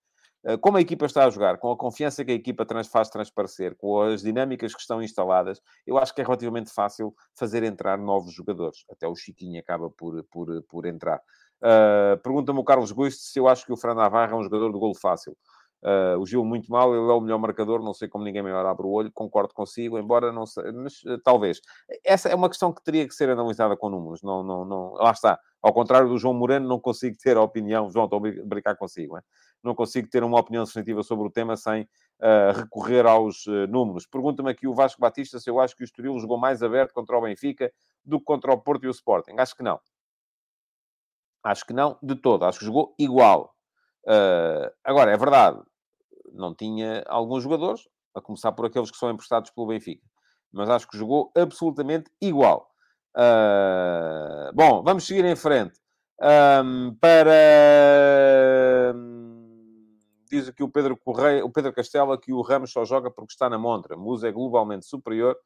Eh, como a equipa está a jogar, com a confiança que a equipa faz transparecer, com as dinâmicas que estão instaladas, eu acho que é relativamente fácil fazer entrar novos jogadores. Até o Chiquinho acaba por, por, por entrar. Uh, Pergunta-me o Carlos Guiste se eu acho que o Fran Navarro é um jogador de golo fácil. Uh, o Gil muito mal, ele é o melhor marcador, não sei como ninguém melhor abre o olho, concordo consigo, embora não sei, mas uh, talvez. Essa é uma questão que teria que ser analisada com números, não, não, não, lá está. Ao contrário do João Moreno, não consigo ter a opinião, João, estou a brincar consigo, não consigo ter uma opinião definitiva sobre o tema sem uh, recorrer aos números. Pergunta-me aqui o Vasco Batista se eu acho que o Estoril jogou mais aberto contra o Benfica do que contra o Porto e o Sporting. Acho que não. Acho que não, de todo. Acho que jogou igual. Uh, agora, é verdade, não tinha alguns jogadores, a começar por aqueles que são emprestados pelo Benfica. Mas acho que jogou absolutamente igual. Uh, bom, vamos seguir em frente. Um, para. Diz aqui o Pedro Correia, o Pedro Castela que o Ramos só joga porque está na montra. Musa é globalmente superior,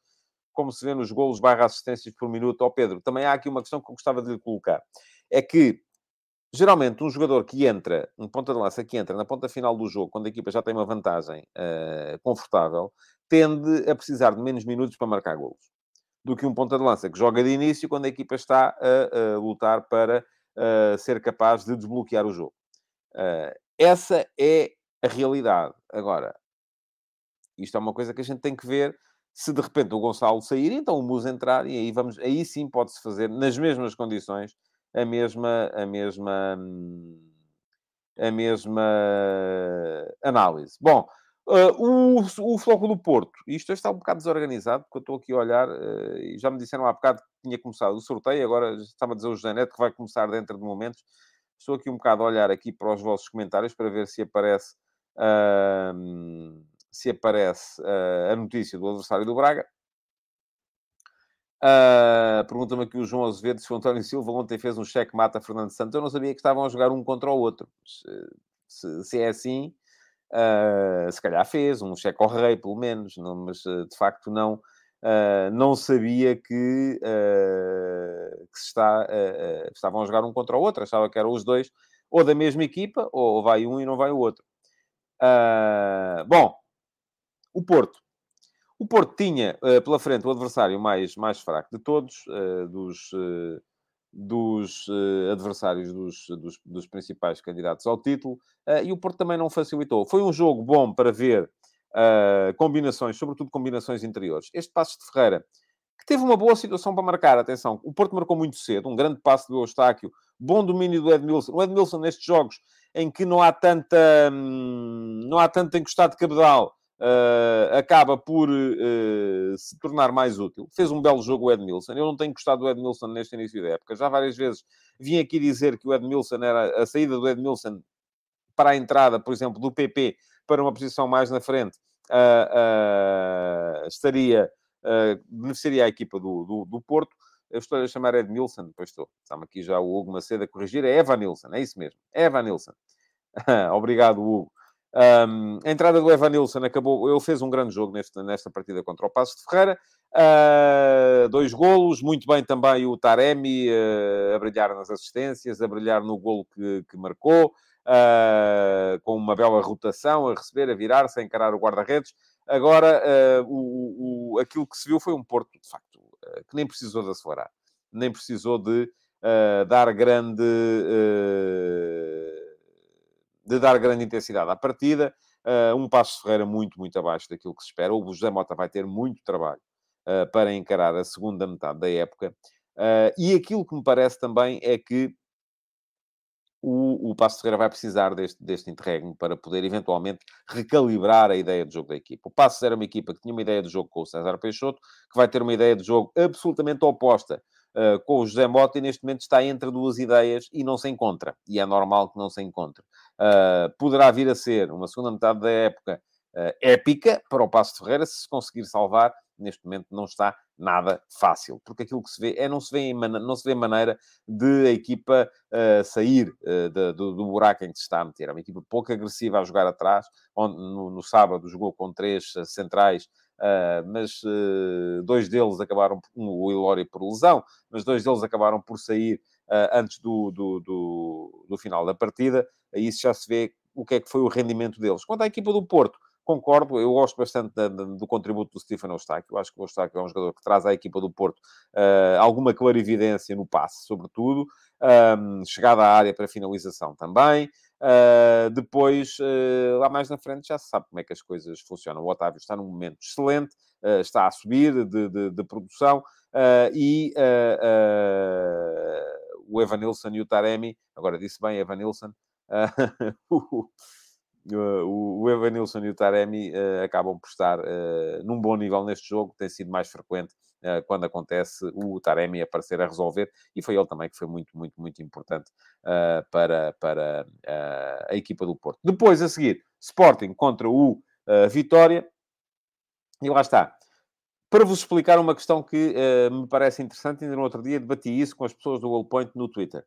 como se vê nos golos barra assistências por minuto. Ó oh, Pedro, também há aqui uma questão que eu gostava de lhe colocar. É que Geralmente, um jogador que entra, um ponta de lança que entra na ponta final do jogo, quando a equipa já tem uma vantagem uh, confortável, tende a precisar de menos minutos para marcar golos do que um ponta de lança que joga de início quando a equipa está a, a lutar para uh, ser capaz de desbloquear o jogo. Uh, essa é a realidade. Agora, isto é uma coisa que a gente tem que ver. Se de repente o Gonçalo sair, então o Musa entrar, e aí, vamos, aí sim pode-se fazer, nas mesmas condições, a mesma, a mesma, a mesma análise. Bom, Uh, o, o Floco do Porto, isto está um bocado desorganizado, porque eu estou aqui a olhar uh, e já me disseram há bocado que tinha começado o sorteio, agora estava a dizer o José Neto que vai começar dentro de momentos. Estou aqui um bocado a olhar aqui para os vossos comentários para ver se aparece, uh, se aparece a notícia do adversário do Braga. Pergunta-me aqui o João Azevedo se o António Silva ontem fez um cheque-mata Fernando Santos. Eu não sabia que estavam a jogar um contra o outro. Se, se é assim, Uh, se calhar fez um cheque ao rei, pelo menos, não, mas uh, de facto não, uh, não sabia que, que se está, estavam a jogar um contra o outro, achava que eram os dois, ou da mesma equipa, ou vai um e não vai o outro. bom, o Porto. O Porto tinha pela frente o adversário mais, mais fraco de todos, dos dos uh, adversários dos, dos, dos, principais candidatos ao título, uh, e o Porto também não facilitou. Foi um jogo bom para ver uh, combinações, sobretudo combinações interiores. Este passo de Ferreira, que teve uma boa situação para marcar, atenção, o Porto marcou muito cedo, um grande passo do Eustáquio, bom domínio do Edmilson. O Edmilson, nestes jogos em que não há tanta, hum, não há tanto encostado de cabedal, uh, acaba por uh, se tornar mais útil. Fez um belo jogo o Edmilson. Eu não tenho gostado do Edmilson neste início da época. Já várias vezes vim aqui dizer que o Edmilson era a saída do Edmilson para a entrada, por exemplo, do PP para uma posição mais na frente, uh, estaria, beneficiaria a equipa do, do, do Porto. Eu estou a chamar Edmilson, depois estou. Está-me aqui já o Hugo Macedo a corrigir. É Evanilson, é isso mesmo. É Evanilson. Obrigado, Hugo. Um, a entrada do Evanilson acabou, ele fez um grande jogo nesta, nesta partida contra o Passo de Ferreira. Uh, dois golos, muito bem também o Taremi uh, a brilhar nas assistências, a brilhar no golo que, que marcou, uh, com uma bela rotação, a receber, a virar-se, a encarar o guarda-redes. Agora, o, o, aquilo que se viu foi um Porto, de facto, que nem precisou de acelerar, nem precisou de dar grande de dar grande intensidade à partida. Uh, um Passo Ferreira muito, muito abaixo daquilo que se espera. O José Mota vai ter muito trabalho uh, para encarar a segunda metade da época. Uh, e aquilo que me parece também é que o, o Passo Ferreira vai precisar deste, deste interregno para poder eventualmente recalibrar a ideia de jogo da equipa. O Passo era uma equipa que tinha uma ideia de jogo com o César Peixoto, que vai ter uma ideia de jogo absolutamente oposta uh, com o José Mota e neste momento está entre duas ideias e não se encontra. E é normal que não se encontre. Uh, poderá vir a ser uma segunda metade da época uh, épica para o Passo Ferreira se conseguir salvar. Neste momento não está nada fácil, porque aquilo que se vê é não se vê, não se vê maneira de a equipa uh, sair uh, de, do, do, buraco em que se está a meter. É uma equipa pouco agressiva a jogar atrás, onde no, no sábado jogou com três centrais Uh, mas uh, dois deles acabaram, um, o Ilori por lesão, mas dois deles acabaram por sair uh, antes do, do, do, do, final da partida. Aí já se vê o que é que foi o rendimento deles. Quanto à equipa do Porto, concordo, eu gosto bastante da, da, do contributo do Stefano Eustáquio. Eu acho que o Eustáquio é um jogador que traz à equipa do Porto alguma clarividência no passe, sobretudo, um, chegada à área para finalização também. Uh, depois, uh, lá mais na frente, já se sabe como é que as coisas funcionam. O Otávio está num momento excelente, uh, está a subir de, de, de produção e o Evanilson e o Taremi, agora disse bem Evanilson, o, o, Evanilson e o Taremi acabam por estar num bom nível neste jogo, tem sido mais frequente eh, quando acontece o Taremi aparecer a resolver, e foi ele também que foi muito, muito, muito importante uh, para, para uh, a equipa do Porto. Depois, a seguir, Sporting contra o Vitória, e lá está. Para vos explicar uma questão que me parece interessante, ainda no outro dia debati isso com as pessoas do Wallpoint no Twitter,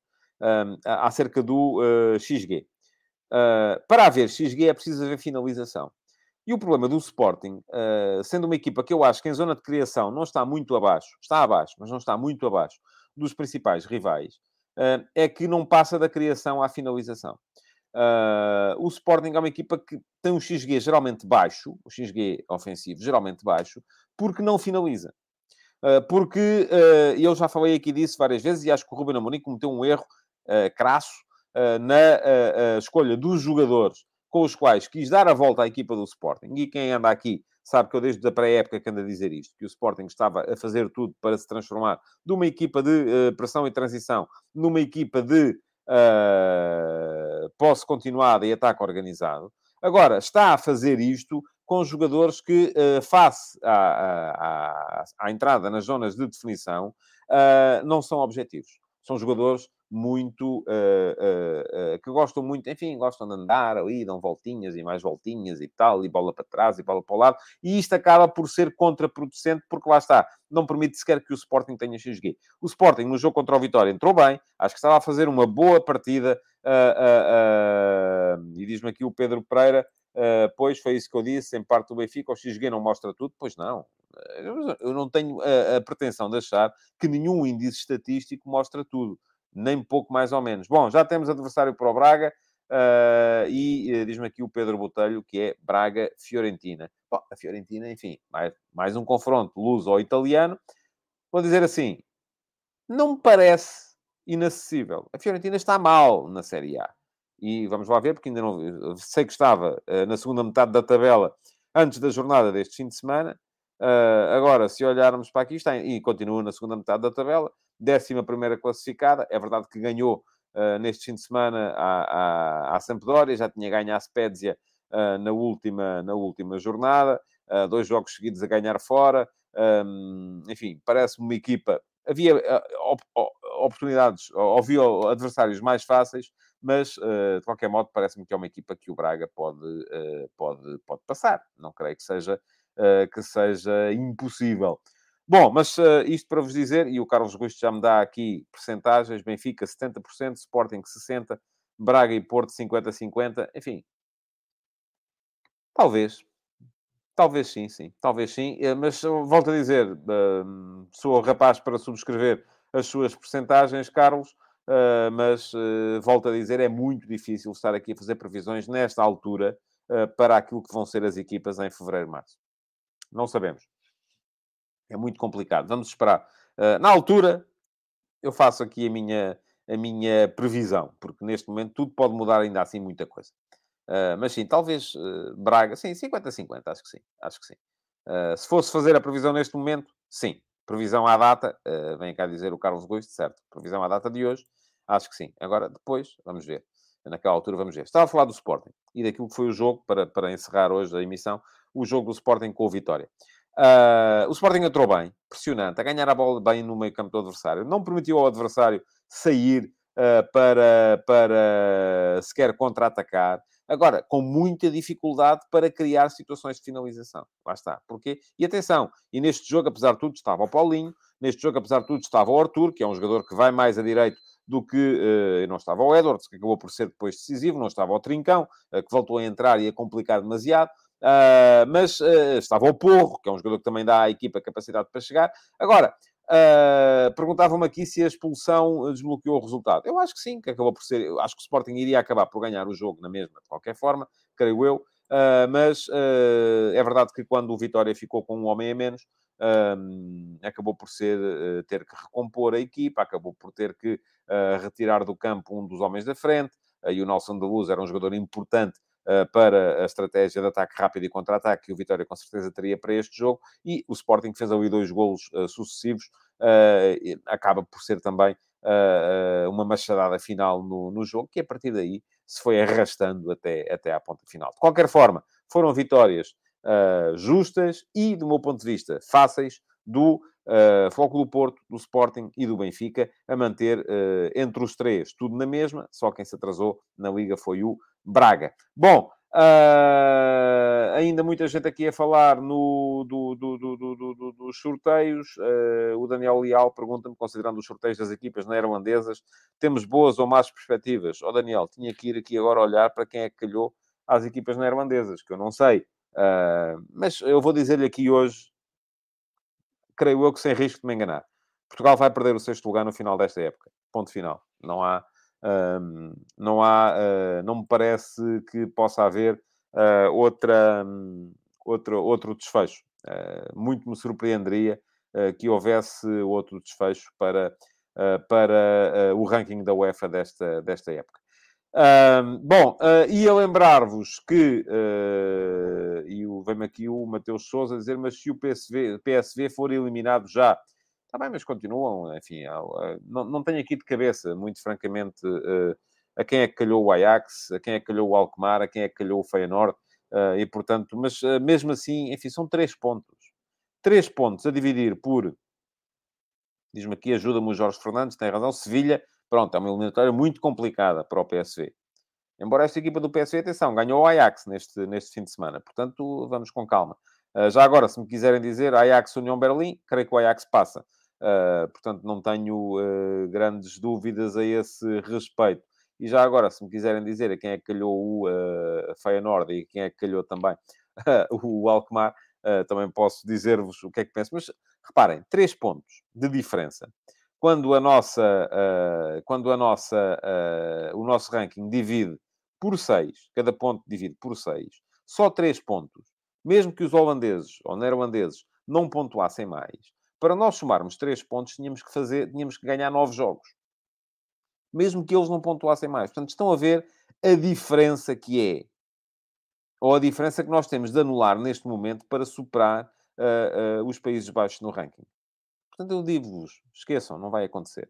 acerca do XG. Para haver XG é preciso haver finalização. E o problema do Sporting, uh, sendo uma equipa que eu acho que em zona de criação não está muito abaixo, está abaixo, mas não está muito abaixo dos principais rivais, uh, é que não passa da criação à finalização. O Sporting é uma equipa que tem um XG geralmente baixo, o XG ofensivo geralmente baixo, porque não finaliza. porque eu já falei aqui disso várias vezes e acho que o Ruben Amorim cometeu um erro crasso na escolha dos jogadores com os quais quis dar a volta à equipa do Sporting. E quem anda aqui sabe que eu desde a pré-época que ando a dizer isto, que o Sporting estava a fazer tudo para se transformar de uma equipa de uh, pressão e transição numa equipa de uh, posse continuada e ataque organizado. Agora, está a fazer isto com jogadores que, uh, face à, à, à, entrada nas zonas de definição, uh, não são objetivos. São jogadores muito uh, uh, uh, que gostam muito, enfim, gostam de andar ali, dão voltinhas e mais voltinhas e tal, e bola para trás e bola para o lado, e isto acaba por ser contraproducente, porque lá está, não permite sequer que o Sporting tenha XG. O Sporting, no jogo contra o Vitória, entrou bem, acho que estava a fazer uma boa partida, e diz-me aqui o Pedro Pereira. pois foi isso que eu disse, em parte do Benfica, o XG não mostra tudo, pois não, eu não tenho a, a pretensão de achar que nenhum índice estatístico mostra tudo nem pouco mais ou menos. Bom, já temos adversário para o Braga uh, e uh, diz-me aqui o Pedro Botelho que é Braga-Fiorentina. Bom, a Fiorentina, enfim, mais, mais um confronto luso ou italiano. Vou dizer assim, não me parece inacessível. A Fiorentina está mal na Série A. E vamos lá ver, porque ainda não... Sei que estava uh, na segunda metade da tabela antes da jornada deste fim de semana. Agora, se olharmos para aqui, está e continua na segunda metade da tabela, décima primeira classificada. É verdade que ganhou uh, neste fim de semana à, à, à Sampdoria, já tinha ganho a Spezia uh, na, última, na última jornada, dois jogos seguidos a ganhar fora. Um, enfim, parece-me uma equipa. Havia op oportunidades, havia adversários mais fáceis, mas de qualquer modo parece-me que é uma equipa que o Braga pode, pode, pode passar. Não creio que seja uh, que seja impossível. Bom, mas uh, isto para vos dizer, e o Carlos Gusto já me dá aqui percentagens, Benfica 70%, Sporting 60%, Braga e Porto 50-50, enfim. Talvez. Talvez sim, sim. Talvez sim. Eh, mas volto a dizer, uh, sou rapaz para subscrever as suas percentagens, Carlos, uh, mas volto a dizer, é muito difícil estar aqui a fazer previsões nesta altura para aquilo que vão ser as equipas em fevereiro, março. Não sabemos. É muito complicado. Vamos esperar. Uh, na altura, eu faço aqui a minha, a minha previsão, porque neste momento tudo pode mudar ainda assim muita coisa. Uh, mas sim, talvez uh, Braga, sim, 50-50, acho que sim, acho que sim. se fosse fazer a previsão neste momento, sim. Previsão à data, vem cá dizer o Carlos Gosto, certo. Previsão à data de hoje, acho que sim. Agora, depois, vamos ver. Naquela altura, vamos ver. Estava a falar do Sporting e daquilo que foi o jogo, para, para encerrar hoje a emissão, o jogo do Sporting com o Vitória. Uh, o Sporting entrou bem, pressionante, a ganhar a bola bem no meio campo do adversário. Não permitiu ao adversário sair uh, para, para sequer contra-atacar. Agora, com muita dificuldade para criar situações de finalização. Lá está. Porquê? E atenção, e neste jogo, apesar de tudo, estava o Paulinho, neste jogo, apesar de tudo, estava o Arthur, que é um jogador que vai mais a direito do que uh, não estava o Edwards, que acabou por ser depois decisivo, não estava o Trincão, uh, que voltou a entrar e a complicar demasiado. Uh, mas uh, estava o Porro, que é um jogador que também dá à equipa capacidade para chegar. Agora, uh, perguntavam-me aqui se a expulsão desbloqueou o resultado. Eu acho que sim, que acabou por ser. Acho que o Sporting iria acabar por ganhar o jogo na mesma, de qualquer forma, creio eu. mas é verdade que quando o Vitória ficou com um homem a menos, acabou por ser ter que recompor a equipa, acabou por ter que retirar do campo um dos homens da frente. e o Nelson de Luz era um jogador importante uh, para a estratégia de ataque rápido e contra-ataque que o Vitória com certeza teria para este jogo. E o Sporting que fez ali dois golos uh, sucessivos, uh, acaba por ser também uma machadada final no, no jogo, que a partir daí se foi arrastando até, até à ponta final. De qualquer forma, foram vitórias justas e, do meu ponto de vista, fáceis do uh, Foco do Porto, do Sporting e do Benfica, a manter uh, entre os três tudo na mesma, só quem se atrasou na Liga foi o Braga. Bom, uh, ainda muita gente aqui a falar no, do, do, do, dos sorteios. Uh, o Daniel Leal pergunta-me, considerando os sorteios das equipas neerlandesas, temos boas ou más perspectivas? Ó oh, Daniel, tinha que ir aqui agora olhar para quem é que calhou às equipas neerlandesas, que eu não sei. Uh, mas eu vou dizer-lhe aqui hoje, creio eu que sem risco de me enganar. Portugal vai perder o sexto lugar no final desta época. Ponto final. Não há um, não há, uh, não me parece que possa haver uh, outra, um, outro, outro desfecho. Uh, muito me surpreenderia que houvesse outro desfecho para, para o ranking da UEFA desta, desta época. Um, bom, uh, ia lembrar-vos que, uh, e vem-me aqui o Mateus Souza a dizer, mas se o PSV, PSV for eliminado já Está bem, mas continuam, enfim, não, não tenho aqui de cabeça, muito francamente, a quem é que calhou o Ajax, a quem é que calhou o Alkmaar, a quem é que calhou o Feyenoord, e portanto, mas mesmo assim, enfim, são três pontos. Três pontos a dividir por, diz-me aqui, ajuda-me o Jorge Fernandes, tem razão, Sevilha, pronto, é uma eliminatória muito complicada para o PSV. Embora esta equipa do PSV, atenção, ganhou o Ajax neste, neste fim de semana. Portanto, vamos com calma. Uh, já agora, se me quiserem dizer Ajax União Berlim, creio que o Ajax passa. Uh, portanto, não tenho uh, grandes dúvidas a esse respeito. E já agora, se me quiserem dizer a quem é que calhou o uh, Feyenoord e quem é que calhou também o Alkmaar, também posso dizer-vos o que é que penso. Mas reparem, três pontos de diferença. Quando a nossa, quando a nossa, o nosso ranking divide por 6, cada ponto divide por 6, só 3 pontos, mesmo que os holandeses ou neerlandeses não pontuassem mais, para nós somarmos 3 pontos, tínhamos que fazer, tínhamos que ganhar 9 jogos. Mesmo que eles não pontuassem mais. Portanto, estão a ver a diferença que é. Ou a diferença que nós temos de anular neste momento para superar uh, uh, os Países Baixos no ranking. Portanto, eu digo-vos, esqueçam, não vai acontecer.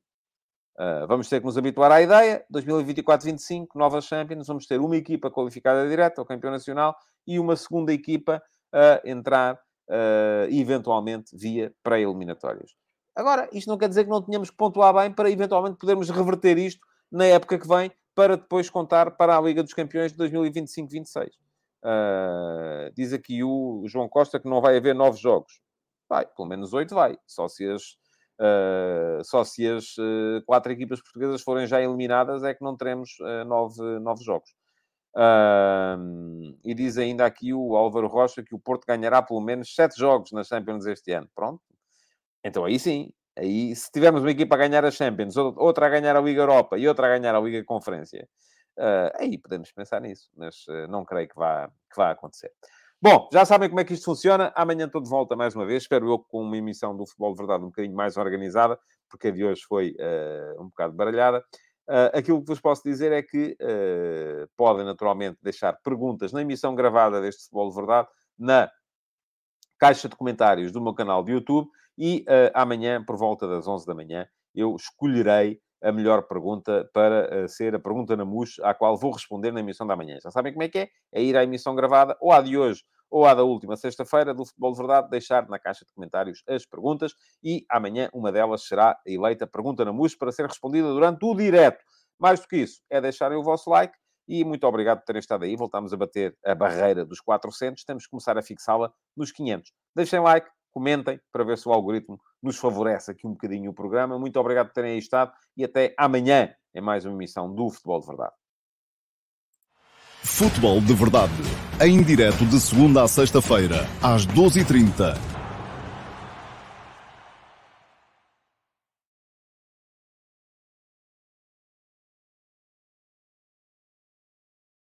Uh, vamos ter que nos habituar à ideia. 2024-25, novas Champions. Vamos ter uma equipa qualificada direta ao campeão nacional e uma segunda equipa a entrar, uh, eventualmente, via pré-eliminatórias. Agora, isto não quer dizer que não tenhamos que pontuar bem para, eventualmente, podermos reverter isto na época que vem, para depois contar para a Liga dos Campeões de 2025-26. Uh, ah, diz aqui o João Costa que não vai haver novos jogos. Vai, pelo menos oito vai. Só se as Uh, só se as uh, quatro equipas portuguesas forem já eliminadas é que não teremos uh, nove, nove jogos. e diz ainda aqui o Álvaro Rocha que o Porto ganhará pelo menos sete jogos nas Champions este ano. Pronto. Então aí sim. Aí, se tivermos uma equipa a ganhar a Champions, outra a ganhar a Liga Europa e outra a ganhar a Liga Conferência, aí podemos pensar nisso, mas não creio que vá, que vá acontecer. Bom, já sabem como é que isto funciona. Amanhã estou de volta mais uma vez. Espero eu com uma emissão do Futebol de Verdade um bocadinho mais organizada, porque a de hoje foi uh, um bocado baralhada. Uh, aquilo que vos posso dizer é que uh, podem naturalmente deixar perguntas na emissão gravada deste Futebol de Verdade na caixa de comentários do meu canal de YouTube e amanhã, por volta das 11 da manhã, eu escolherei a melhor pergunta para ser a pergunta na MUS, à qual vou responder na emissão da manhã. Já sabem como é que é? É ir à emissão gravada, ou à de hoje, ou à da última sexta-feira do Futebol de Verdade, deixar na caixa de comentários as perguntas e amanhã uma delas será eleita pergunta na MUS para ser respondida durante o direto. Mais do que isso, é deixarem o vosso like e muito obrigado por terem estado aí. Voltamos a bater a barreira dos 400, temos que começar a fixá-la nos 500. Deixem like, comentem para ver se o algoritmo nos favorece aqui um bocadinho o programa. Muito obrigado por terem aí estado e até amanhã em mais uma emissão do Futebol de Verdade. Futebol de Verdade, em direto de segunda a sexta-feira, às 12h30